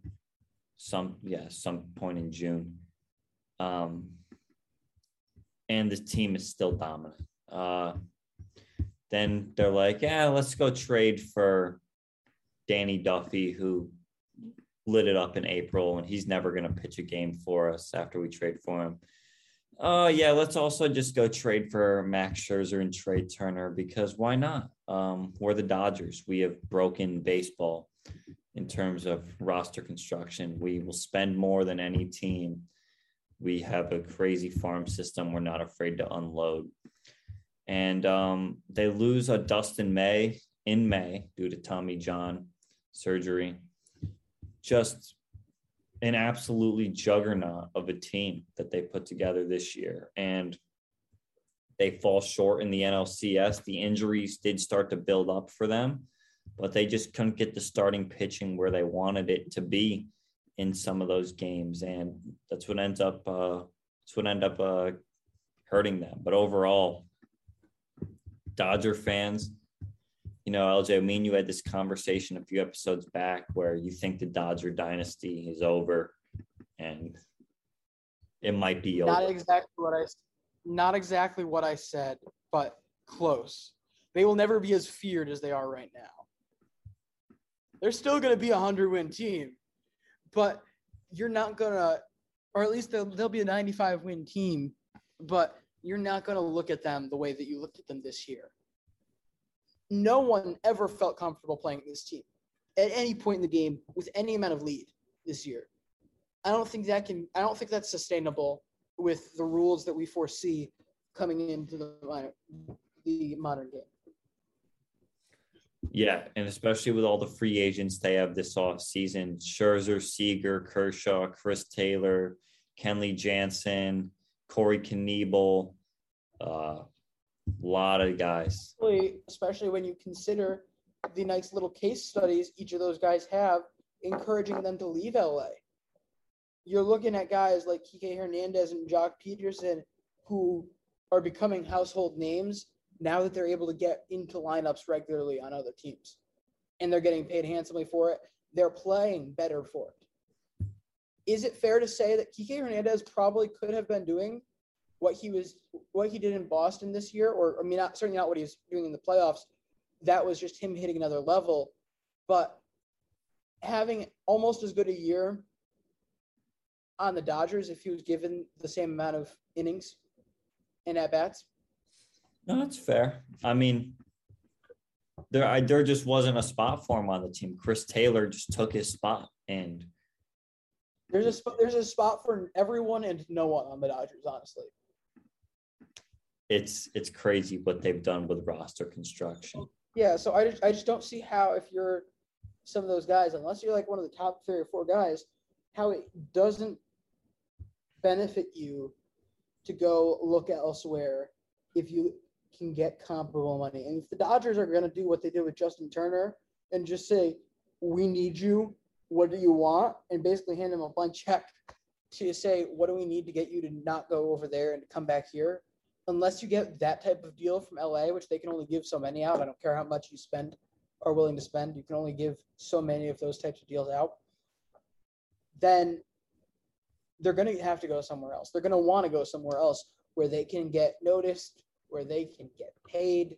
some yeah, some point in June. Um, and the team is still dominant. Uh, then they're like, yeah, let's go trade for Danny Duffy, who lit it up in April, and he's never going to pitch a game for us after we trade for him. Oh, uh, yeah, let's also just go trade for Max Scherzer and Trea Turner because why not? Um, we're the Dodgers. We have broken baseball in terms of roster construction. We will spend more than any team we have a crazy farm system. We're not afraid to unload. And um, they lose a Dustin May in May due to Tommy John surgery. Just an absolutely juggernaut of a team that they put together this year. And they fall short in the NLCS. The injuries did start to build up for them, but they just couldn't get the starting pitching where they wanted it to be in some of those games, and that's what ends up uh, that's what end up uh, hurting them. But overall, Dodger fans, you know, LJ, me and you had this conversation a few episodes back where you think the Dodger dynasty is over, and it might be over. Not exactly what I, not exactly what I said, but close. They will never be as feared as they are right now. They're still going to be a hundred win team, but you're not gonna, or at least they'll, they'll be a 95 win team, but you're not gonna look at them the way that you looked at them this year. No one ever felt comfortable playing this team at any point in the game with any amount of lead this year. I don't think that can. I don't think that's sustainable with the rules that we foresee coming into the the modern game. Yeah, and especially with all the free agents they have this off season Scherzer, Seager, Kershaw, Chris Taylor, Kenley Jansen, Corey Knebel, uh, a lot of guys. Especially when you consider the nice little case studies each of those guys have, encouraging them to leave LA. You're looking at guys like Kike Hernandez and Joc Pederson who are becoming household names now that they're able to get into lineups regularly on other teams and they're getting paid handsomely for it, they're playing better for it. Is it fair to say that Kike Hernandez probably could have been doing what he was what he did in Boston this year, or I mean not certainly not what he's doing in the playoffs, that was just him hitting another level. But having almost as good a year on the Dodgers if he was given the same amount of innings and at bats. No, that's fair. I mean, there I, there just wasn't a spot for him on the team. Chris Taylor just took his spot, and There's a sp- there's a spot for everyone and no one on the Dodgers, honestly. It's it's crazy what they've done with roster construction. Yeah, so I just I just don't see how if you're some of those guys, unless you're like one of the top three or four guys, how it doesn't benefit you to go look elsewhere if you can get comparable money. And if the Dodgers are going to do what they did with Justin Turner and just say, "We need you. What do you want?" and basically hand him a blank check to say, "What do we need to get you to not go over there and come back here?" Unless you get that type of deal from LA, which they can only give so many out. I don't care how much you spend are willing to spend. You can only give so many of those types of deals out. Then they're going to have to go somewhere else. They're going to want to go somewhere else where they can get noticed, where they can get paid.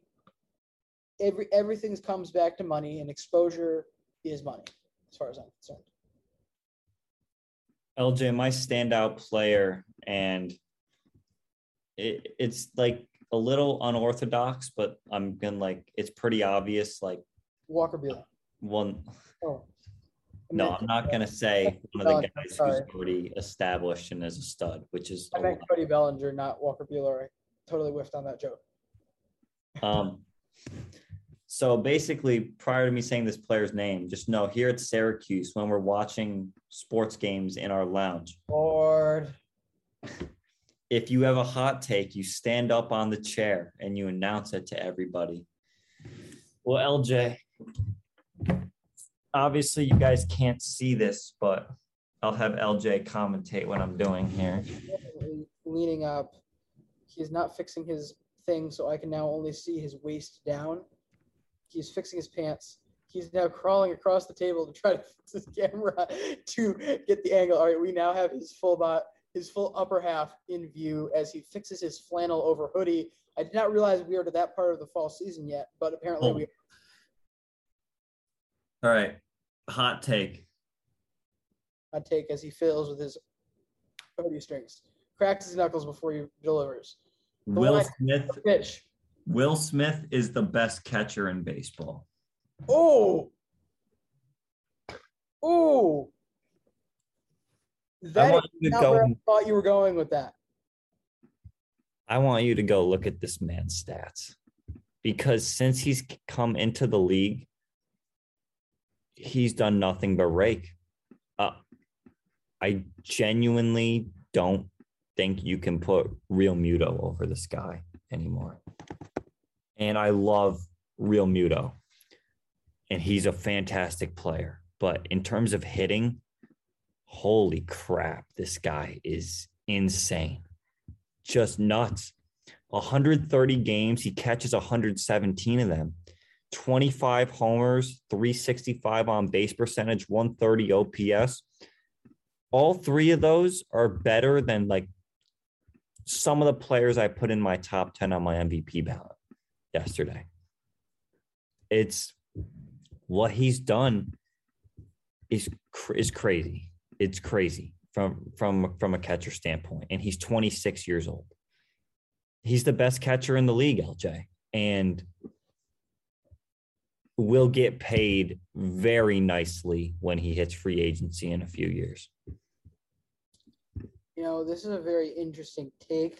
Every everything comes back to money, and exposure is money, as far as I'm concerned. LJ, my standout player, and it, it's like a little unorthodox, but I'm gonna like it's pretty obvious. Like Walker Buehler. one, Oh, no, I'm not gonna say one of the guys who's already established and as a stud, which is I meant Cody Bellinger, not Walker Buehler. I totally whiffed on that joke. Um, so basically, prior to me saying this player's name, just know here at Syracuse, when we're watching sports games in our lounge, Lord. If you have a hot take, you stand up on the chair and you announce it to everybody. Well, LJ, obviously you guys can't see this, but I'll have LJ commentate what I'm doing here. leaning up. He's not fixing his thing, so I can now only see his waist down. He's fixing his pants. He's now crawling across the table to try to fix his camera to get the angle. All right, we now have his full bot, his full upper half in view as he fixes his flannel over hoodie. I did not realize we were to that part of the fall season yet, but apparently Oh. we. All right, hot take. I take as he fills with his hoodie strings, cracks his knuckles before he delivers. The Will Smith. Pitch. Will Smith is the best catcher in baseball. Oh. Oh. That want is you to not go where I thought you were going with that. I want you to go look at this man's stats because since he's come into the league, he's done nothing but rake. Uh, I genuinely don't think you can put Realmuto over this guy anymore. And I love Realmuto. And he's a fantastic player. But in terms of hitting, holy crap, this guy is insane just nuts. 130 games, he catches 117 of them. 25 homers, 365 on base percentage, 130 OPS. All three of those are better than like some of the players I put in my top 10 on my MVP ballot yesterday. It's what he's done is is crazy. It's crazy from from from a catcher standpoint. And he's 26 years old. He's the best catcher in the league lj and will get paid very nicely when he hits free agency in a few years. You know, this is a very interesting take.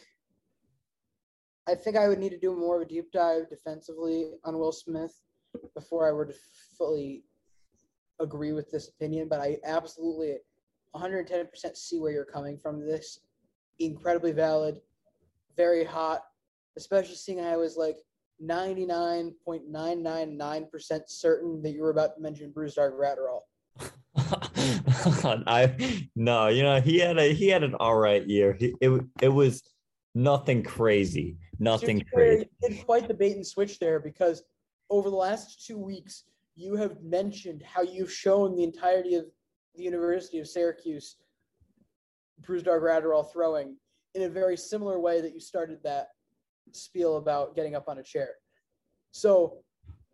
I think I would need to do more of a deep dive defensively on Will Smith before I to fully agree with this opinion, but I absolutely 110% see where you're coming from this. Incredibly valid, very hot, especially seeing I was like 99.999% certain that you were about to mention Brusdar Graterol. i no you know he had a he had an all right year he, it, it was nothing crazy nothing To be fair, crazy You did quite the bait and switch there because over the last two weeks, you have mentioned how you've shown the entirety of the University of Syracuse Brusdar Graterol throwing in a very similar way that you started that spiel about getting up on a chair. So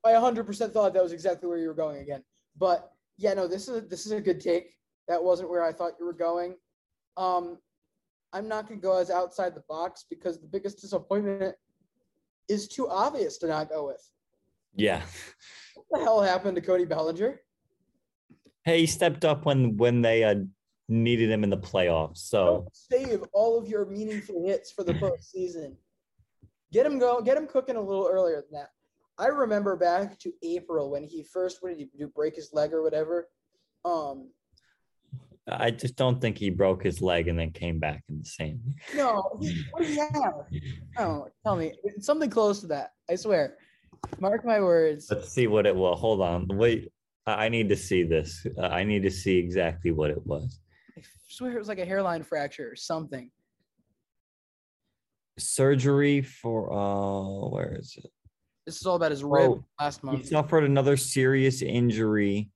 I 100% thought that was exactly where you were going again. But yeah, no, this is a, this is a good take. That wasn't where I thought you were going. Um, I'm not going to go as outside the box because the biggest disappointment is too obvious to not go with. Yeah. What the hell happened to Cody Bellinger? Hey, he stepped up when when they uh, needed him in the playoffs. So Don't save all of your meaningful hits for the postseason. Get him go. Get him cooking a little earlier than that. I remember back to April when he first what did he do? Break his leg or whatever. Um, I just don't think he broke his leg and then came back in the same. no, what did he have? Oh, tell me It's something close to that. I swear. Mark my words. Let's see what it will. Hold on. Wait. I I need to see this. Uh, I need to see exactly what it was. I swear it was like a hairline fracture or something. Surgery for uh where is it? This is all about his rib Oh, last month. He month. suffered another serious injury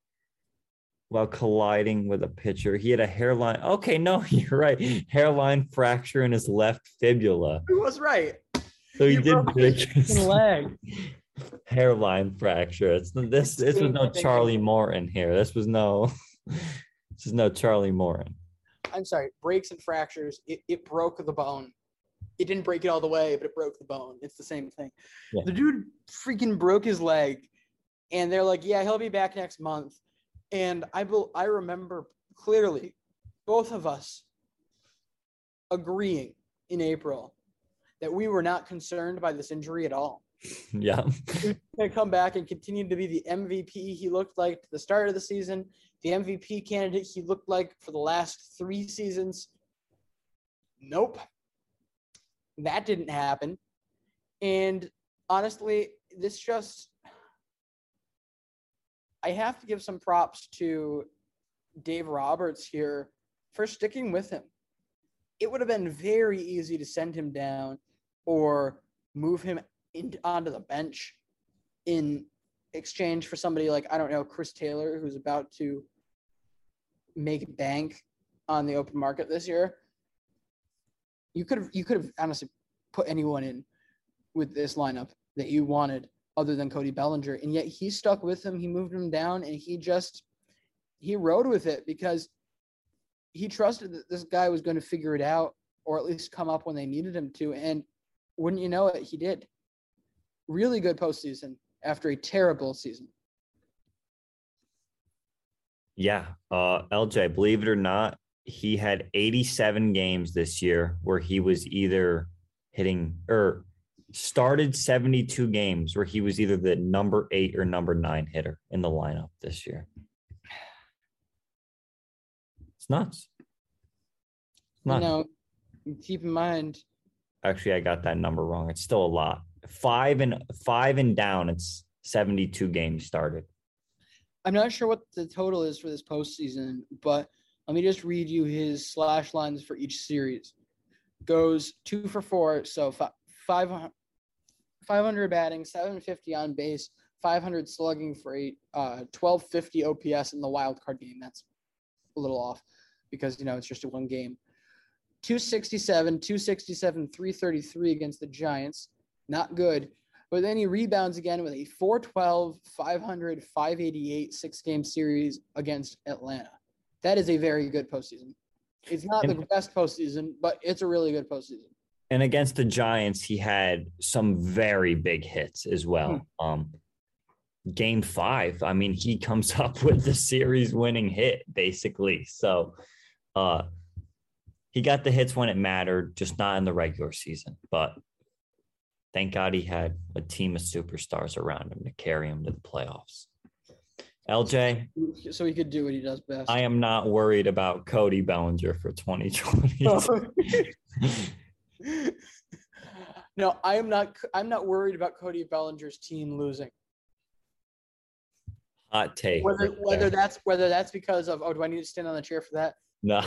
while colliding with a pitcher. He had a hairline. Okay, no, you're right. Hairline fracture in his left fibula. He was right. So he, He did broke break his his leg. hairline fracture. It's this. This was no Charlie Morton here. This was no. This is no Charlie Morton. I'm sorry, breaks and fractures. It, it broke the bone. It didn't break it all the way, but it broke the bone. It's the same thing. Yeah. The dude freaking broke his leg, and they're like, "Yeah, he'll be back next month." And I bel I remember clearly, both of us agreeing in April that we were not concerned by this injury at all. Yeah. He was going to come back and continue to be the MVP he looked like to the start of the season, the MVP candidate he looked like for the last three seasons. Nope. That didn't happen. And honestly, this just, I have to give some props to Dave Roberts here for sticking with him. It would have been very easy to send him down or move him onto the bench in exchange for somebody like I don't know Chris Taylor who's about to make bank on the open market this year. You could have you could have honestly put anyone in with this lineup that you wanted other than Cody Bellinger and yet he stuck with him. He moved him down and he just he rode with it because he trusted that this guy was going to figure it out or at least come up when they needed him to and wouldn't you know it he did really good postseason after a terrible season. Yeah. Uh, LJ, believe it or not, he had 87 games this year where he was either hitting or started 72 games where he was either the number eight or number nine hitter in the lineup this year. It's nuts. It's You know, keep in mind, Actually, I got that number wrong. It's still a lot. Five and five and down, it's 72 games started. I'm not sure what the total is for this postseason, but let me just read you his slash lines for each series. Goes two for four, so fi- five, 500 batting, 750 on base, 500 slugging for eight, uh, 1250 OPS in the wild card game. That's a little off because, you know, it's just a one game. 267, 267, 333 against the Giants. Not good. But then he rebounds again with a 412, 500, 588 six game series against Atlanta. That is a very good postseason. It's not the best postseason, but it's a really good postseason. And against the Giants, he had some very big hits as well. Um, game five, I mean, he comes up with the series winning hit, basically. So uh, he got the hits when it mattered, just not in the regular season. But thank God he had a team of superstars around him to carry him to the playoffs. LJ, So he could do what he does best. I am not worried about Cody Bellinger for 2020. no, I am not. I'm not worried about Cody Bellinger's team losing. Hot take. Whether right whether that's whether that's because of oh, do I need to stand on the chair for that? No.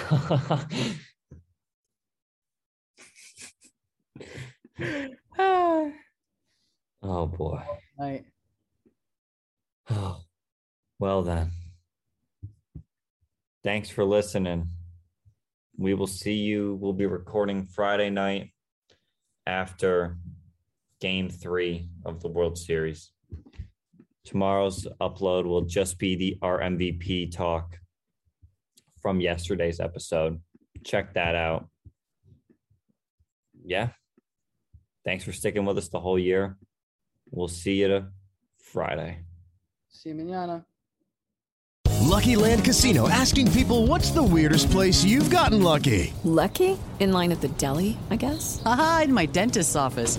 oh boy. Right. Oh, well then. Thanks for listening. We will see you. We'll be recording Friday night after game three of the World Series. Tomorrow's upload will just be the our MVP talk from yesterday's episode. Check that out. Yeah. Thanks for sticking with us the whole year. We'll see you to Friday. See you mañana. Lucky Land Casino asking people what's the weirdest place you've gotten lucky? Lucky? In line at the deli, I guess? Aha, in my dentist's office.